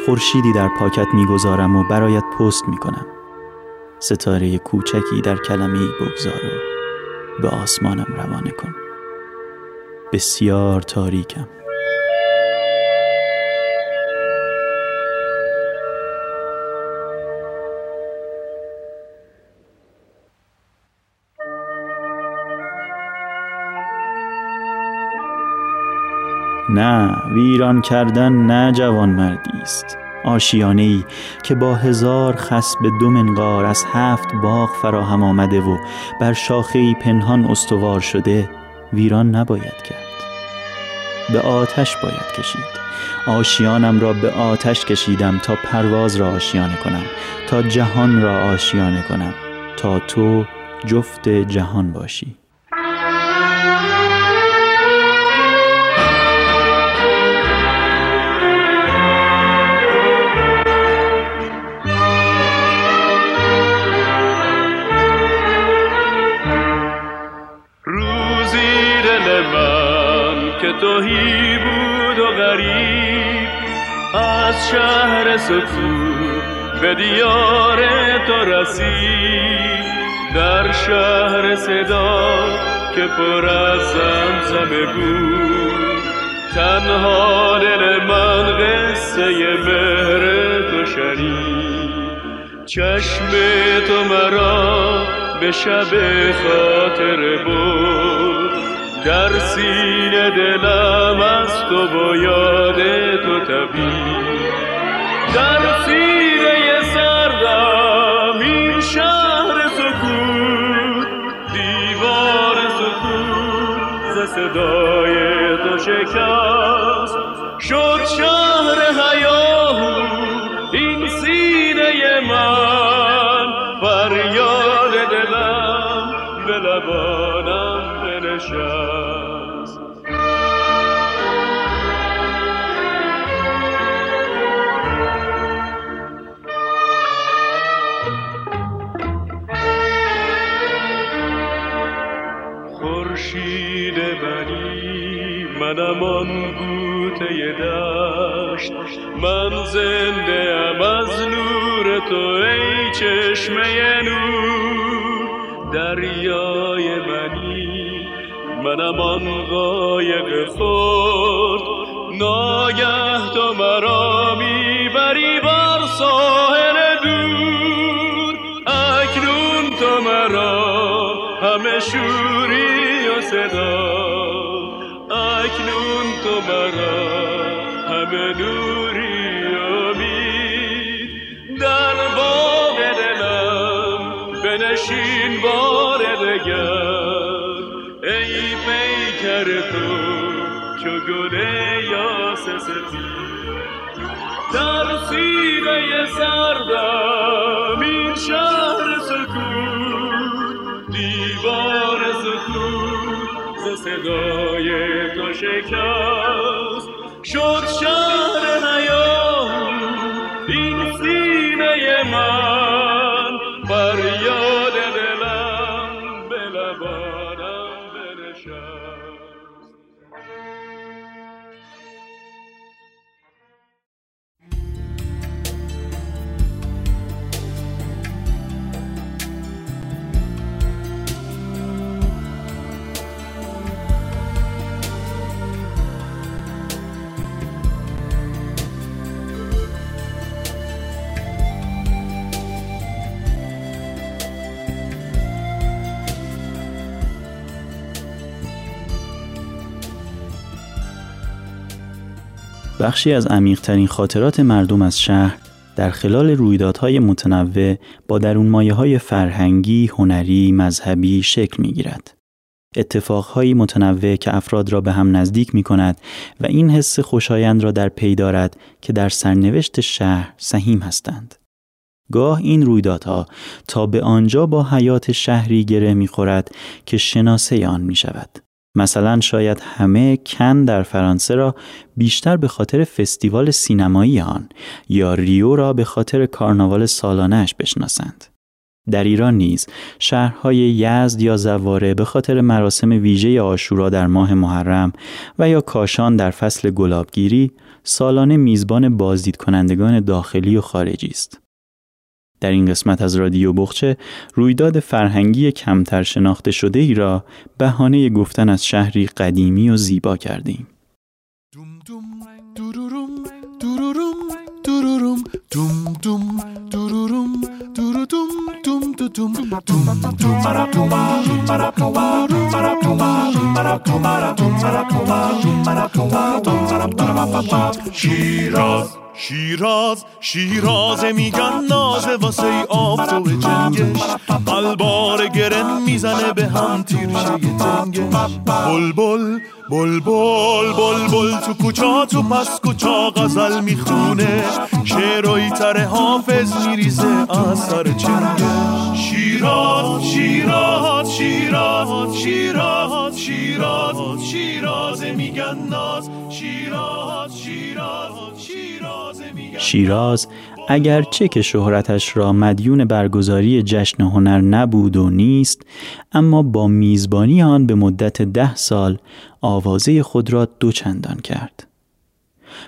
A: خورشیدی در پاکت می‌گذارم و برایت پست می‌کنم. ستاره کوچکی در کلمه بگذار و به آسمانم روانه کن. بسیار تاریکم. نه ویران کردن نه جوان مردی است. آشیانه که با هزار خس به دو منقار از هفت باغ فراهم آمده و بر شاخه ای پنهان استوار شده ویران نباید کرد. به آتش باید کشید. آشیانم را به آتش کشیدم تا پرواز را آشیانه کنم تا جهان را آشیانه کنم تا تو جفت جهان باشی.
J: توهی بود و غریب. از شهر سکون به دیار تو رسید. در شهر صدا که پر از زمزمه بود. تنها دل من قصه مهر تو شنید. چشم تو مرا به شب خاطر بود در سینه دلم از تو با یاد تو تبید در سینه سردم این شهر سکوت دیوار سکوت ز صدای تو شکست. شد شهر حیاهو این سینه من. من زنده ام از نور تو ای چشمه نور. دریای منی منم آن قایق خورد ناگه تو مرا می‌بری بر ساحل دور. اکنون تو مرا همه شوری و صدا. اکنون تو مرا همه نوری بار دگر. ای پیکر تو چو گل یاس سفید در سینه سردم این شهر سکوت دیوار سکوت ز صدای تو شکست. شد
A: بخشی از عمیقترین خاطرات مردم از شهر در خلال رویدادهای متنوع با درون مایه های فرهنگی، هنری، مذهبی شکل می گیرد. اتفاقهایی متنوع که افراد را به هم نزدیک می کند و این حس خوشایند را در پی دارد که در سرنوشت شهر سهیم هستند. گاه این رویدادها تا به آنجا با حیات شهری گره می خورد که شناسه آن می شود. مثلا شاید همه کن در فرانسه را بیشتر به خاطر فستیوال سینمایی آن یا ریو را به خاطر کارناوال سالانش بشناسند. در ایران نیز شهرهای یزد یا زواره به خاطر مراسم ویژه آشورا در ماه محرم و یا کاشان در فصل گلابگیری سالانه میزبان بازدید کنندگان داخلی و خارجی است. در این قسمت از رادیو بخچه رویداد فرهنگی کمتر شناخته شده ای را بهانه گفتن از شهری قدیمی و زیبا کردیم.
K: شیراز. شیراز شیراز میگن نازه واسه آفتاب جنگش. قلبار گرن می‌زنه به هم تیرشه تنگش بلبل بلبل بلبل تو کوچا تو پس کوچا غزل می‌خونه. شعرهای تر حافظ میریزه از سر چنگش شیراز شیراز شیراز شیراز شیراز شیراز میگن ناز. شیراز شیراز شیراز.
A: شیراز اگرچه که شهرتش را مدیون برگزاری جشن هنر نبود و نیست اما با میزبانی آن به مدت ده سال آوازه خود را دوچندان کرد.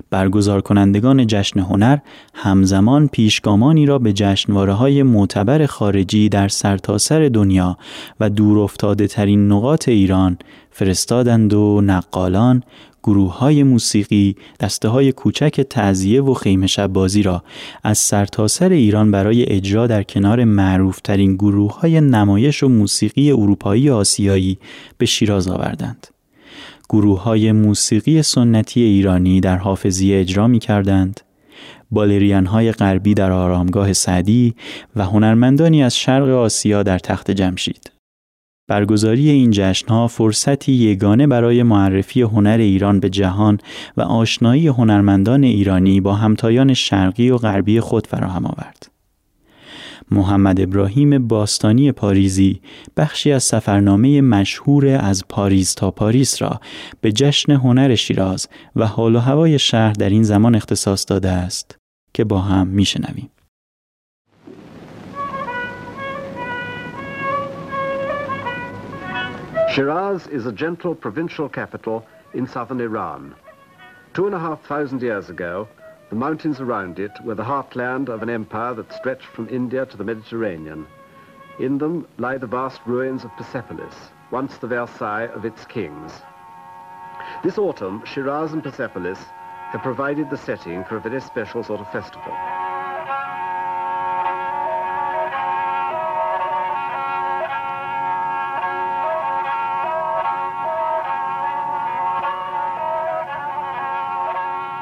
A: برگزار کنندگان جشن هنر همزمان پیشگامانی را به جشنواره های معتبر خارجی در سرتاسر دنیا و دور افتاده ترین نقاط ایران فرستادند و نقالان گروه های موسیقی دسته های کوچک تعذیه و خیمه شب را از سرتاسر ایران برای اجرا در کنار معروف ترین گروه های نمایش و موسیقی اروپایی آسیایی به شیراز آوردند. گروه های موسیقی سنتی ایرانی در حافظیه اجرا می کردند. بالریان های غربی در آرامگاه سعدی و هنرمندانی از شرق آسیا در تخت جمشید. برگزاری این جشنها فرصتی یگانه برای معرفی هنر ایران به جهان و آشنایی هنرمندان ایرانی با همتایان شرقی و غربی خود فراهم آورد. محمد ابراهیم باستانی پاریزی بخشی از سفرنامه مشهور از پاریز تا پاریس را به جشن هنر شیراز و حال و هوای شهر در این زمان اختصاص داده است که با هم میشنویم.
L: Shiraz is a gentle provincial capital in southern Iran. Two and a half thousand years ago, The mountains around it were the heartland of an empire that stretched from India to the Mediterranean. In them lie the vast ruins of Persepolis, once the Versailles of its kings. This autumn, Shiraz and Persepolis have provided the setting for a very special sort of festival.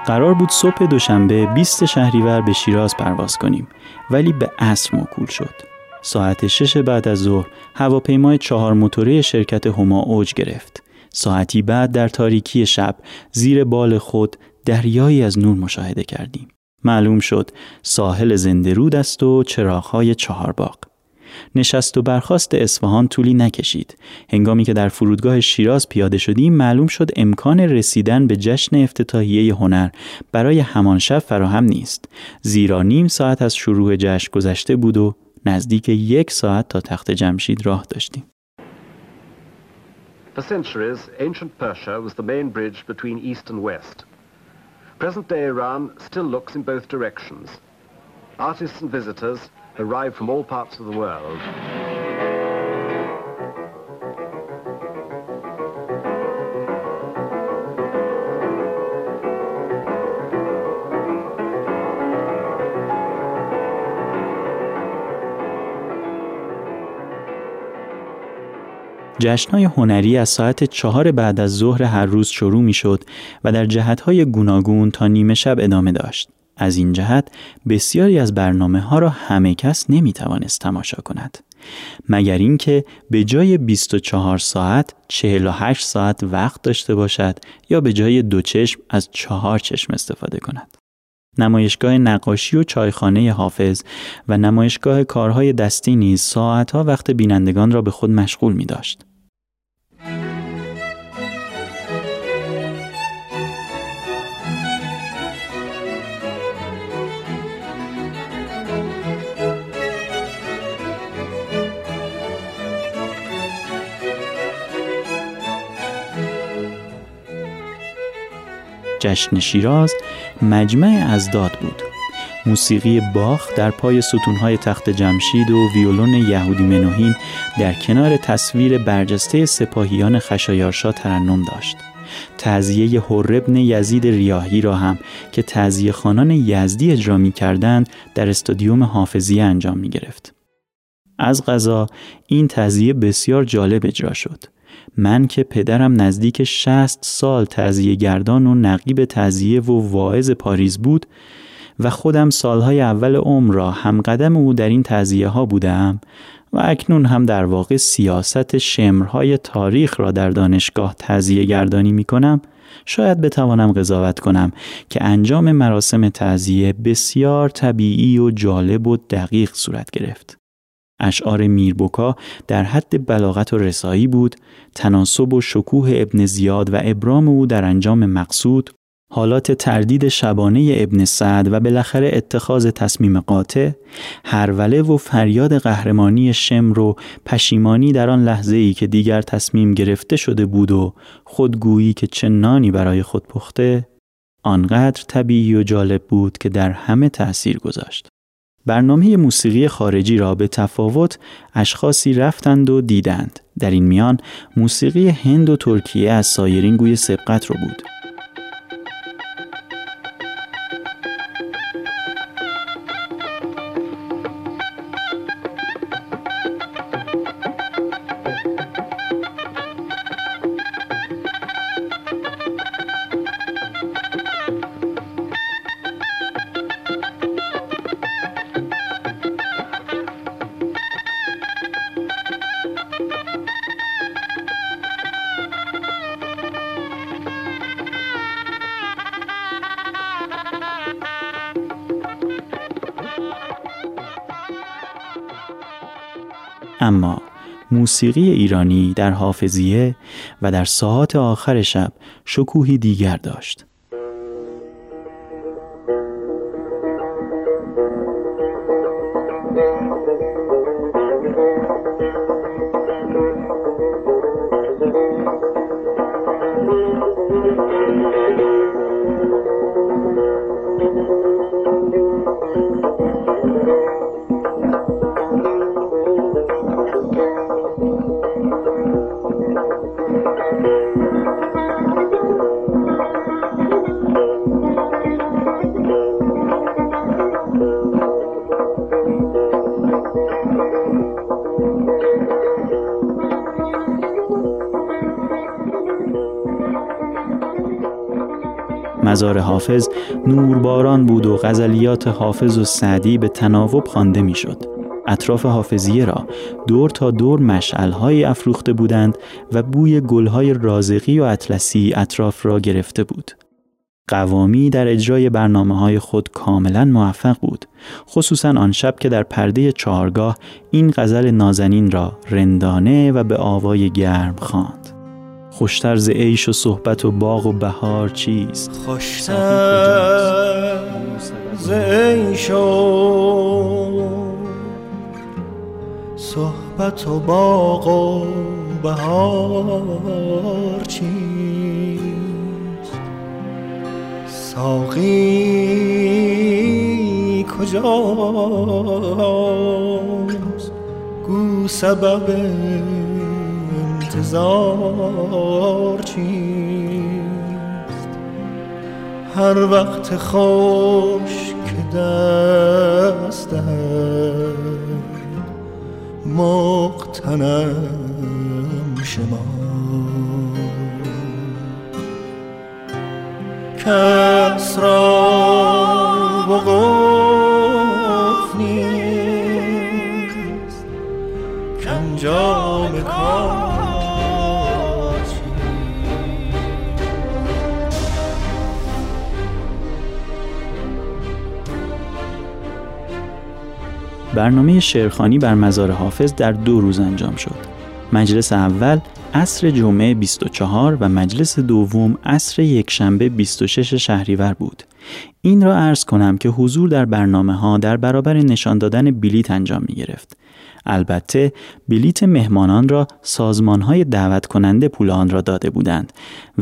A: قرار بود صبح دوشنبه 20 شهریور به شیراز پرواز کنیم ولی به عصر موکول شد. ساعت شش بعد از ظهر هواپیمای چهار موتوره شرکت هما اوج گرفت. ساعتی بعد در تاریکی شب زیر بال خود دریایی از نور مشاهده کردیم. معلوم شد ساحل زنده رود است و چراغهای چهار باغ. نشست و برخواست اصفهان طولی نکشید. هنگامی که در فرودگاه شیراز پیاده شدیم معلوم شد امکان رسیدن به جشن افتتاحیه هنر برای همان شب فراهم نیست. زیرا نیم ساعت از شروع جشن گذشته بود و نزدیک یک ساعت تا تخت جمشید راه داشتیم.
L: For centuries, ancient Persia was the main bridge between East and West. Present-day Iran still looks in both directions. Artists and visitors arrive from all parts of the world.
A: جشنهای هنری از ساعت چهار بعد از ظهر هر روز شروع می شد و در جهتهای گوناگون تا نیمه شب ادامه داشت. از این جهت بسیاری از برنامه ها را همه کس نمی توانست تماشا کند. مگر اینکه به جای 24 ساعت 48 ساعت وقت داشته باشد یا به جای دو چشم از چهار چشم استفاده کند. نمایشگاه نقاشی و چایخانه حافظ و نمایشگاه کارهای دستی نیز ساعتها وقت بینندگان را به خود مشغول می داشت. جشن شیراز مجمع ازداد بود موسیقی باخ در پای ستونهای تخت جمشید و ویولون یهودی منوهین در کنار تصویر برجسته سپاهیان خشایارشا ترنم داشت تعذیه حربن یزید ریاهی را هم که تعذیه خانان یزدی اجرا می کردند در استادیوم حافظی انجام می گرفت. از غذا این تعذیه بسیار جالب اجرا شد. من که پدرم نزدیک شست سال تزیه گردان و نقیب تزیه و واعظ پاریز بود و خودم سالهای اول عمر را همقدم او در این تزیه ها بودم و اکنون هم در واقع سیاست شمرهای تاریخ را در دانشگاه تزیه گردانی می کنم شاید بتوانم قضاوت کنم که انجام مراسم تعذیه بسیار طبیعی و جالب و دقیق صورت گرفت. اشعار میربوکا در حد بلاغت و رسایی بود تناسب و شکوه ابن زیاد و ابرام او در انجام مقصود حالات تردید شبانه ابن سعد و بالاخره اتخاذ تصمیم قاطع هروله و فریاد قهرمانی شمر و پشیمانی در آن لحظه ای که دیگر تصمیم گرفته شده بود و خودگویی که چه نانی برای خود پخته آنقدر طبیعی و جالب بود که در همه تأثیر گذاشت. برنامه موسیقی خارجی را به تفاوت اشخاصی رفتند و دیدند. در این میان موسیقی هند و ترکیه از سایرین گوی سبقت رو بود. موسیقی ایرانی در حافظیه و در ساعات آخر شب شکوهی دیگر داشت. نورباران بود و غزلیات حافظ و سعدی به تناوب خوانده می‌شد. اطراف حافظیه را دور تا دور مشعلهایی افروخته بودند و بوی گلهای رازقی و اطلسی اطراف را گرفته بود. قوامی در اجرای برنامه های خود کاملا موفق بود خصوصا آن شب که در پرده چهارگاه این غزل نازنین را رندانه و به آوای گرم خواند. خوشتر ز عیش و صحبت و باغ و بهار چیست؟
M: خوشتر ز عیش و صحبت و باغ و بهار چیست؟ ساقی کجاست؟ گو سبب انتظار چیست. هر وقت خوش که دستت مقتنم شما. کس را وقوف نیست کار
A: برنامه شعرخانی بر مزار حافظ در دو روز انجام شد. مجلس اول عصر جمعه 24 و مجلس دوم عصر یکشنبه 26 شهریور بود. این را عرض کنم که حضور در برنامه ها در برابر نشان دادن بلیت انجام می گرفت. البته بلیت مهمانان را سازمان های دعوت کننده پول آن را داده بودند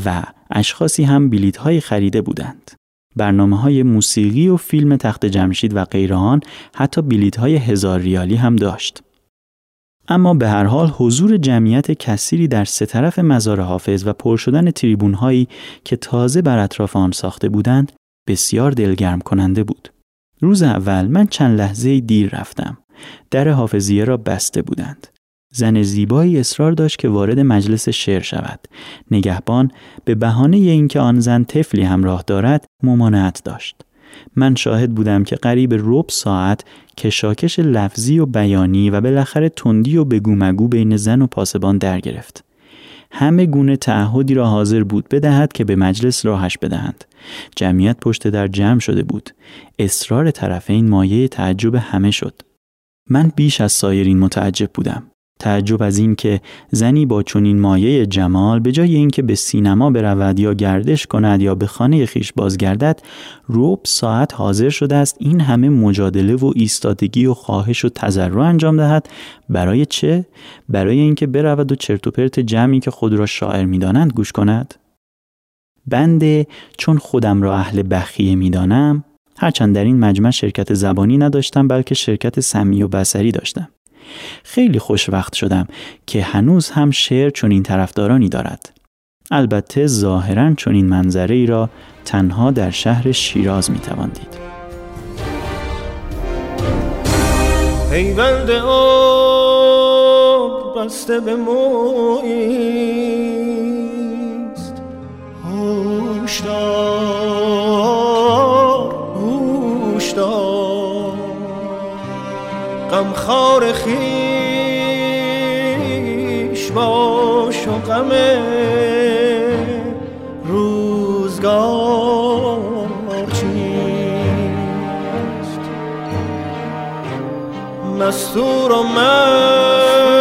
A: و اشخاصی هم بلیت های خریده بودند. برنامه های موسیقی و فیلم تخت جمشید و غیرهان حتی بلیت های هزار ریالی هم داشت. اما به هر حال حضور جمعیت کثیری در سه طرف مزار حافظ و پر شدن تریبون هایی که تازه بر اطراف آن ساخته بودند بسیار دلگرم کننده بود. روز اول من چند لحظه دیر رفتم. در حافظیه را بسته بودند. زن زیبایی اصرار داشت که وارد مجلس شعر شود. نگهبان به بهانه اینکه آن زن طفلی همراه دارد ممانعت داشت. من شاهد بودم که قریب رب ساعت کشاکش لفظی و بیانی و بالاخره تندی و بگو مگو بین زن و پاسبان در گرفت. همه گونه تعهدی را حاضر بود بدهد که به مجلس راهش بدهند. جمعیت پشت در جمع شده بود. اصرار طرفین مایه تعجب همه شد. من بیش از سایرین متعجب بودم. تعجب از این که زنی با چنین مایه جمال به جای اینکه به سینما برود یا گردش کند یا به خانه خیش بازگردد روب ساعت حاضر شده است این همه مجادله و ایستادگی و خواهش و تضرع انجام دهد. برای چه؟ برای اینکه برود و چرت و پرت جمعی که خود را شاعر می‌دانند گوش کند. بنده چون خودم را اهل بخیه می‌دانم هرچند در این مجمع شرکت زبانی نداشتم بلکه شرکت سمی و بسری داشتم. خیلی خوشوقت شدم که هنوز هم شعر چون این طرفدارانی دارد. البته ظاهرا چون این منظره ای را تنها در شهر شیراز می توان دید
M: پیوند بسته به مویست هوشدار غمخوار خیش باش و غم روزگار چیست؟ مستور و مست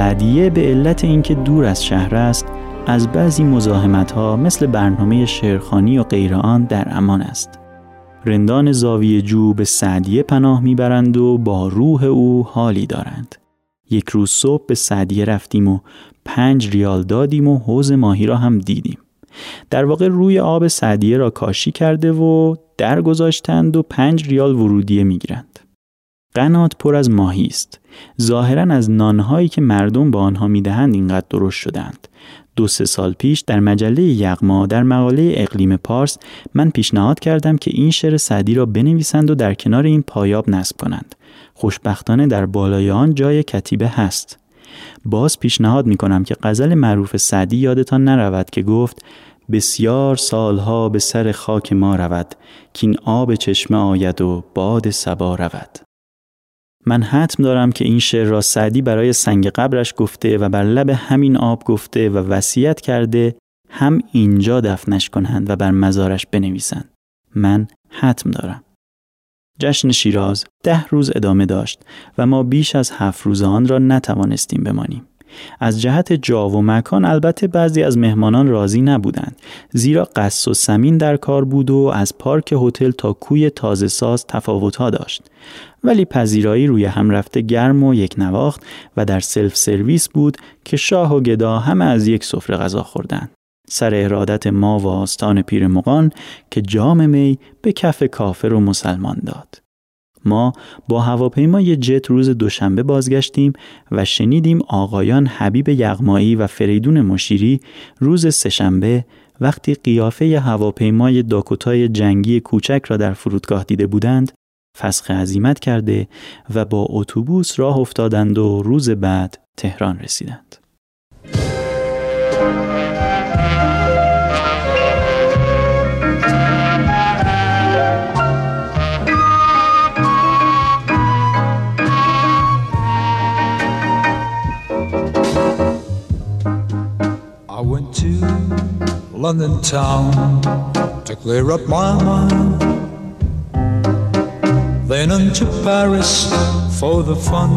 A: سعدیه به علت اینکه دور از شهر است از بعضی مزاحمت ها مثل برنامه شعرخانی و غیر آن در امان است رندان زاویه جو به سعدیه پناه می‌برند و با روح او حالی دارند. یک روز صبح به سعدیه رفتیم و پنج ریال دادیم و حوز ماهی را هم دیدیم. در واقع روی آب سعدیه را کاشی کرده و در گذاشتند و پنج ریال ورودیه می‌گیرند. قنات پر از ماهی است. ظاهرا از نانهایی که مردم با آنها می‌دهند اینقدر درست شدند. دو سه سال پیش در مجله یغما در مقاله اقلیم پارس من پیشنهاد کردم که این شعر سعدی را بنویسند و در کنار این پایاب نصب کنند. خوشبختانه در بالای آن جای کتیبه هست. باز پیشنهاد می کنم که غزل معروف سعدی یادتان نرود که گفت بسیار سالها به سر خاک ما رود که این آب چشمه آید و باد سبا رود من حتم دارم که این شعر را سعدی برای سنگ قبرش گفته و بر لب همین آب گفته و وصیت کرده هم اینجا دفنش کنند و بر مزارش بنویسند من حتم دارم جشن شیراز ده روز ادامه داشت و ما بیش از هفت روز آن را نتوانستیم بمانیم. از جهت جا و مکان البته بعضی از مهمانان راضی نبودند. زیرا غث و سمین در کار بود و از پارک هتل تا کوی تازه ساز تفاوتها داشت. ولی پذیرایی روی هم رفته گرم و یک نواخت و در سلف سرویس بود که شاه و گدا همه از یک سفره غذا خوردند. سر ارادت ما و آستان پیر مغان که جام می به کف کافر و مسلمان داد. ما با هواپیمای جت روز دوشنبه بازگشتیم و شنیدیم آقایان حبیب یغمایی و فریدون مشیری روز سهشنبه وقتی قیافه هواپیمای داکوتای جنگی کوچک را در فرودگاه دیده بودند فسخ عزیمت کرده و با اتوبوس راه افتادند و روز بعد تهران رسیدند.
N: London town to clear up my mind. Then into Paris for the fun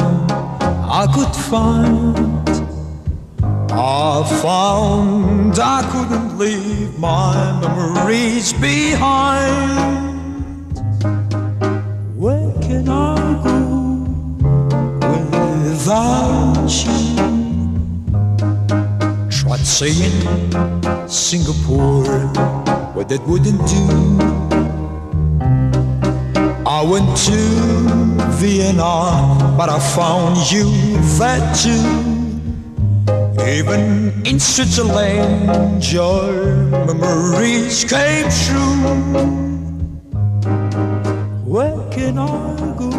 N: I could find. I found I couldn't leave my memories behind. Where can I go without you? Saying Singapore, but that wouldn't do. I went to Vienna, but I found you there too. Even in Switzerland, your memories came true. Where can I go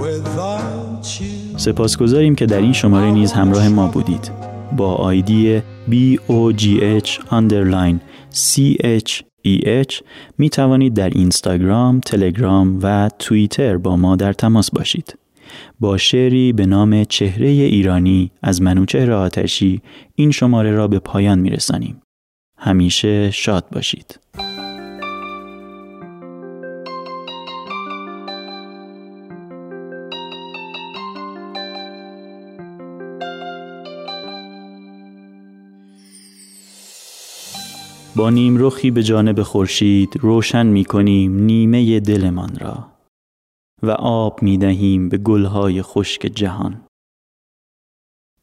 N: without you?
A: سپاسگزاریم که در این شماره نیز همراه ما بودید. با آیدی BOGH underline CHEH می توانید در اینستاگرام، تلگرام و توییتر با ما در تماس باشید. با شعری به نام چهره ایرانی از منوچهر آتشی این شماره را به پایان می رسانیم. همیشه شاد باشید. با رخی به جانب خورشید روشن می کنیم نیمه دلمان را و آب می دهیم به گلهای خشک جهان.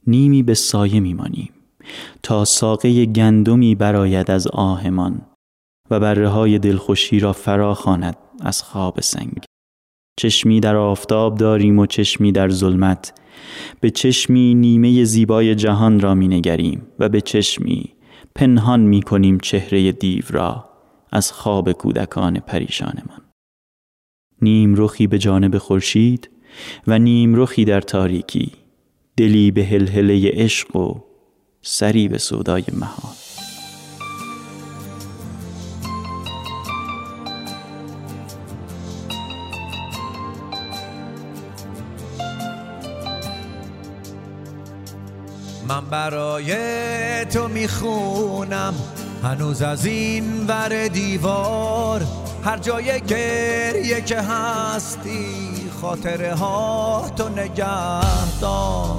A: نیمی به سایه می مانیم تا ساقه گندمی براید از آهمان و بره های دلخوشی را فرا خواند از خواب سنگ. چشمی در آفتاب داریم و چشمی در ظلمت. به چشمی نیمه زیبای جهان را می نگریم و به چشمی پنهان می کنیم چهره دیو را از خواب کودکان پریشانمان. نیم رخی به جانب خورشید و نیم رخی در تاریکی دلی به هلهله عشق و سری به سودای مهان.
O: من برای تو می‌خونم. هنوز از این ور دیوار. هر جای گریه که هستی خاطره ها تو نگهدار.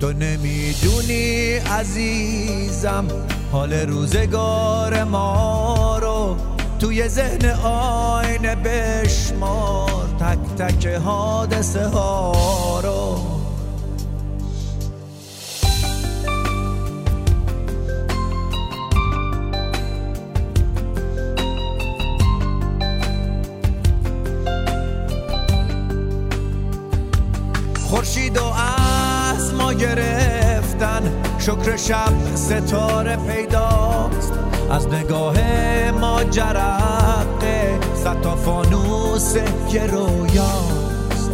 O: تو نمی‌دونی عزیزم حال روزگار ما رو توی ذهن آینه بشمار. تک تک حادثه ها رو خورشید و از ما گرفتن. شکر شب ستاره پیداست. از نگاه ما جرقه. صد تا فانوس یه رویاست.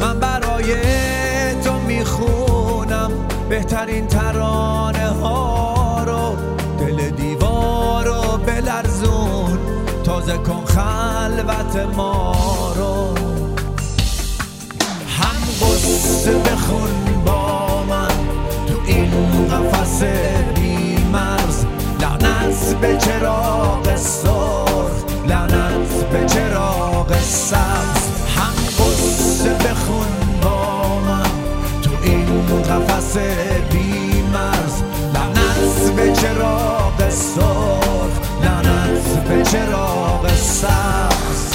O: من برای تو می‌خونم بهترین ترانه ها رو. دل دیوار رو بلرزون. تازه کن خلوت ما. قصه بخون با من. تو این قفس بی مرز لعنت به چراغ سرخ. لعنت به چراغ سبز. هم قصه بخون با من. تو این قفس بی مرز لعنت به چراغ سرخ. لعنت به چراغ سبز.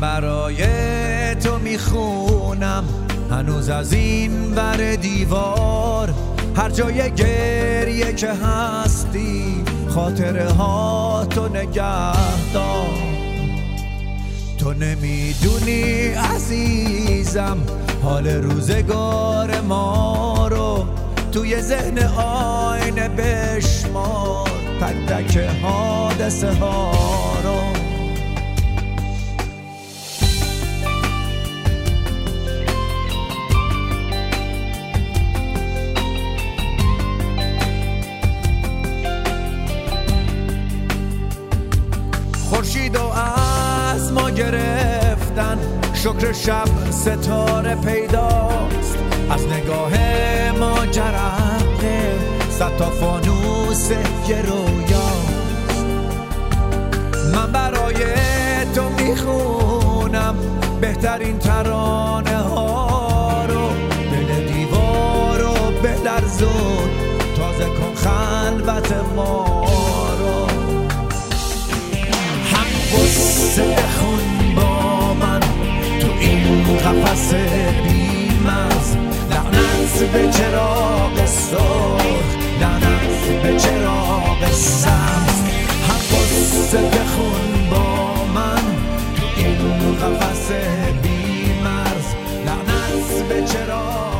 O: برای تو می‌خونم. هنوز از این ور دیوار. هر جای گریه که هستی خاطره ها تو نگه دار تو نمی‌دونی عزیزم حال روزگار ما رو توی ذهن آینه بشمار. تک تک حادثه ها شکر شب ستاره پیداست. از نگاه ما جرقه. صد تا فانوس رویاست. من برای تو می‌خونم بهترین ترانه ها رو. دل دیوار رو بلرزون تازه کن خلوت ما رو. هم قصه تو این قفص بیمز لعنت به چراغ سرخ لعنت به چراغ سبز. هم قصه بخون با من تو این قفص بیمرز لعنت به چراغ